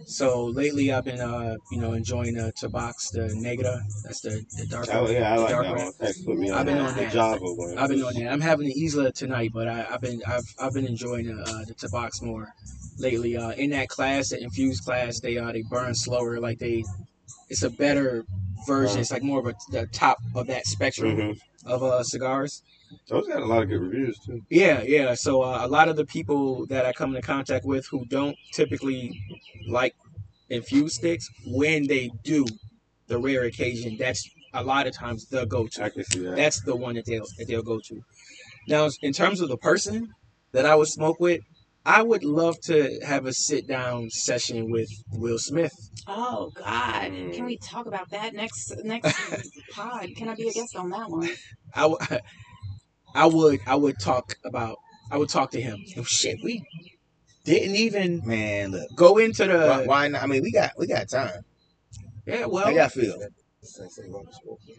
So lately, I've been, uh, you know, enjoying the Tabak, the Negra. That's the the dark. Oh yeah, I like that one. That's put me on I've been that. on the that. Java one. I've been on that. I'm having the Isla tonight, but I, I've been I've I've been enjoying the uh, the Tabak more lately. Uh, in that class, the infused class, they uh they burn slower. Like they, it's a better version. It's like more of a the top of that spectrum Mhm. of uh cigars. Those got a lot of good reviews too. Yeah, yeah. So uh, a lot of the people that I come into contact with who don't typically like infused sticks, when they do, the rare occasion, that's a lot of times the go-to. I can see that. That's the one that they'll that they'll go to. Now, in terms of the person that I would smoke with, I would love to have a sit down session with Will Smith. Oh God! Can we talk about that next next pod? Can I be a guest on that one? I, w- I would I would talk about I would talk to him. Oh, shit, we didn't even Man, look. go into the Why, why not? I mean, we got we got time. yeah. How Well, y'all feel?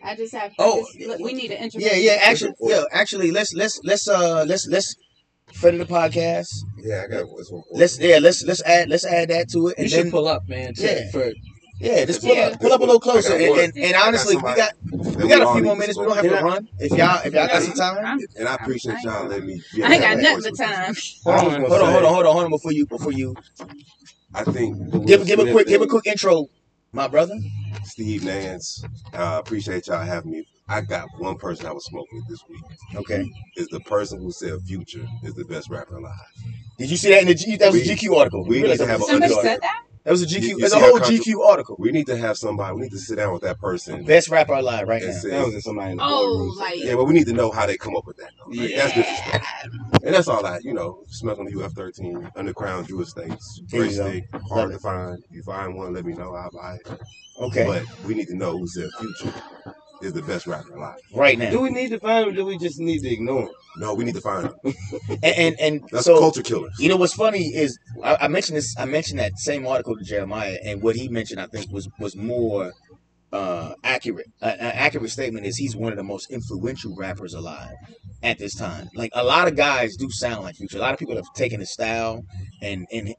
I just have. Oh, I just, look, we need to intro. Yeah, yeah. Actually, yeah. Actually, let's let's let's uh let's let's friend of the podcast. Yeah, I got this one. for Let's yeah let's let's add let's add that to it you and should then pull up, man. To, Yeah. For yeah just pull Yeah. up pull up a little closer and, and, and honestly we got we got a few more minutes. We don't have to run. If y'all if y'all got some time, I'm, And I appreciate y'all letting me. be I ain't got able to nothing but time. hold on hold on hold on hold on hold on before you before you I think give give a quick give a quick intro, my brother. Steve Nance. Uh, appreciate y'all having me. I got one person I was smoking with this week. Okay. Is the person who said Future is the best rapper alive. Did you see that in the G? That was a GQ article. we You realize need to have was a a Somebody said article. that. That was a GQ. you It's a whole GQ article. We need to have somebody. We need to sit down with that person Best rapper alive right now. say, That was in somebody in the Oh, boardroom. like yeah, but we need to know how they come up with that. Though. Like, That's Yeah. disrespectful. And that's all I, you know, smoking the UF13, Underground Jewish States. There Great stick, hard it. to find. If you find one, let me know. I'll buy it. Okay. But we need to know who said Future is the best rapper alive. right now. Do we need to find him? Or do we just need to ignore him? No, we need to find him. And and, and That's so culture killers. You know what's funny is I, I mentioned this. I mentioned that same article to Jeremiah, and what he mentioned, I think, was was more uh, accurate. Uh, an accurate statement is he's one of the most influential rappers alive at this time. Like a lot of guys do sound like Future. A lot of people have taken his style and and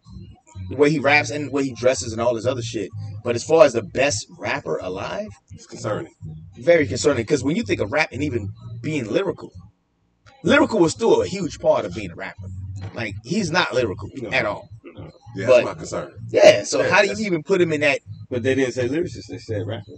the way he raps and the way he dresses and all this other shit. But as far as the best rapper alive, It's concerning. very concerning because when you think of rap and even being lyrical, lyrical was still a huge part of being a rapper. Like he's not lyrical No. at all. Yeah, But- that's my concern. Yeah, so Yeah, how do you even put him in that? But they didn't say lyricist. They said rapper.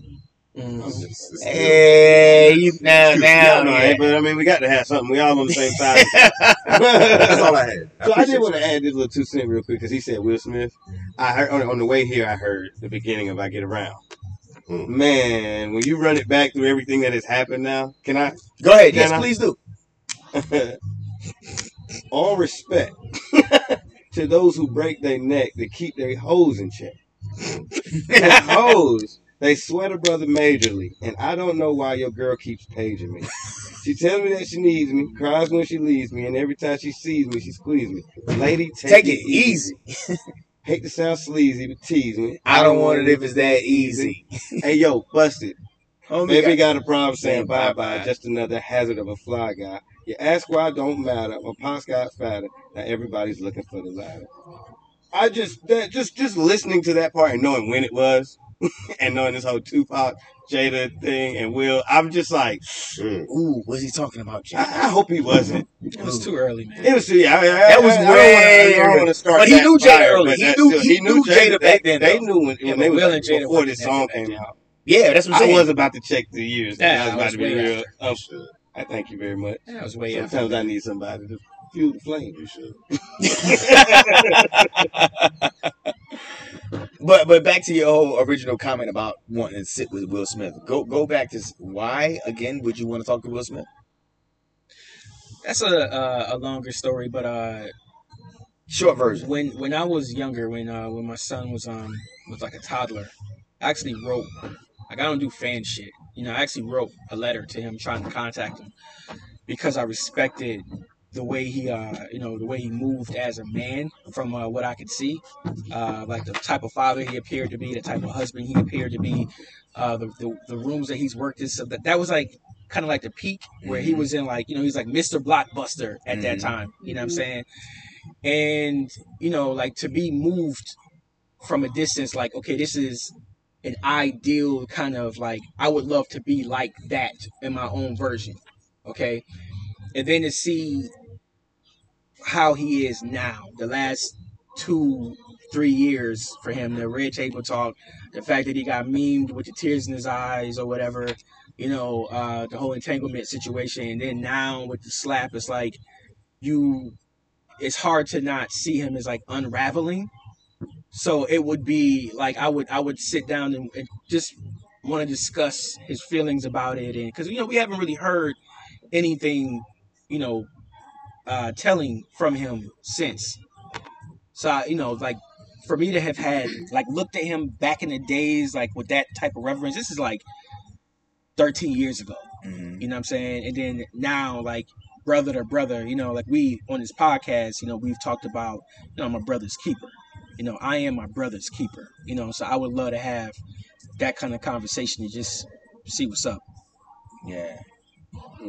Mm. Hey, you now now. Yeah, no, yeah. but I mean, we got to have something. We all on the same side. That's all I had. So I did want to add this little two cent real quick because he said Will Smith. I heard on, on the way here. I heard the beginning of "I Get Around." Mm. Man, when you run it back through everything that has happened now, can I? Go ahead. Yes, I- please do. All respect to those who break their neck to keep their hoes in check. And hoes, they sweat a brother majorly, and I don't know why your girl keeps paging me. She tells me that she needs me, cries when she leaves me, and every time she sees me, she squeezes me. Lady, take, Take it easy. Hate to sound sleazy, but tease me. I don't want it if it's that easy. Hey, yo, busted. Homie Baby got- got a problem saying bye bye-bye. Just another hazard of a fly guy. You ask why don't matter. My pops got fatter. Now everybody's looking for the ladder. I just that just just listening to that part and knowing when it was, and knowing this whole Tupac Jada thing and Will, I'm just like, Mm. Ooh, was he talking about, Jay? I, I hope he wasn't. It was too early, man. It was yeah. I, I, That was I, I don't way wanna- I don't wanna start But he knew Jada fire, early. He knew- still- he knew Jada back then, They though. knew when, Yeah, when they Will like, and Jada before this song came out. Yeah, that's what I'm I was about to check the years. Yeah, I was I about was to be real. You. I thank you very much. That was way after. Sometimes I need somebody to fuel the flame. You should. But but back to your whole original comment about wanting to sit with Will Smith. Go go back to why again would you want to talk to Will Smith? That's a uh, a longer story, but uh, Short version. when when I was younger, when uh, when my son was um was like a toddler, I actually wrote. Like I don't do fan shit, you know. I actually wrote a letter to him trying to contact him because I respected the way he uh you know the way he moved as a man from uh, what I could see, uh like the type of father he appeared to be, the type of husband he appeared to be, uh the the, the rooms that he's worked in. So that that was like kind of like the peak where he Mhm. was in like you know he's like Mr. Blockbuster at that Mhm. time. You know what I'm Mhm. saying? And you know like to be moved from a distance, like, okay, this is an ideal kind of like I would love to be like that in my own version. Okay. And then to see how he is now, the last two, three years for him, the red table talk, the fact that he got memed with the tears in his eyes or whatever, you know, uh, the whole entanglement situation. And then now with the slap, it's like you, it's hard to not see him as like unraveling. So it would be like I would I would sit down and, and just want to discuss his feelings about it, and because you know we haven't really heard anything, you know, uh, telling from him since. So I, you know, like for me to have had like looked at him back in the days, like with that type of reverence, this is like 13 years ago. Mhm. You know what I'm saying? And then now, like brother to brother, you know, like we on this podcast, you know, we've talked about, you know, I'm a brother's keeper. You know, I am my brother's keeper. You know, so I would love to have that kind of conversation and just see what's up. Yeah,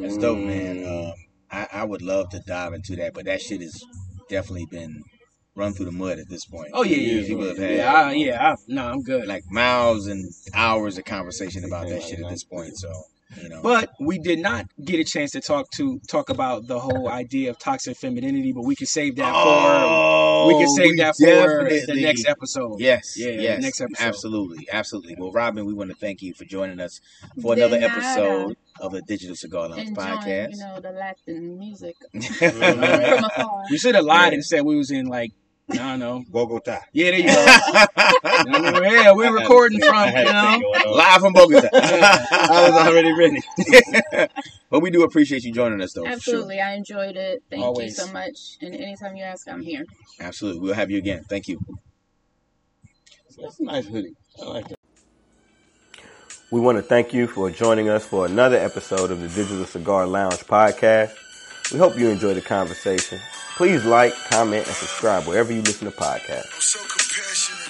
that's dope, man. Um, I, I would love to dive into that, but that shit has definitely been run through the mud at this point. Oh yeah, yeah, people yeah. have had yeah, I, yeah. I, no, I'm good. like miles and hours of conversation about that shit at this point. So you know, But we did not get a chance to talk to talk about the whole idea of toxic femininity, but we can save that oh, for we can save that for the next episode. Yes, Yeah, yes, next episode. absolutely, absolutely. Well, Robyn, we want to thank you for joining us for another episode of the Digital Cigar Lounge Enjoying, podcast. you know, the Latin music Alright. You should have lied and said we was in like I don't know. Bogota. Yeah, there you go. I mean, yeah, we're recording from you know. going. Live from Bogota. I was already ready. but we do appreciate you joining us, though. for sure. Absolutely, I enjoyed it. Thank Always. you so much. And anytime you ask, I'm here. Absolutely. We'll have you again. Thank you. That's a nice hoodie. I like it. We want to thank you for joining us for another episode of the Digital Cigar Lounge podcast. We hope you enjoyed the conversation. Please like, comment, and subscribe wherever you listen to podcasts.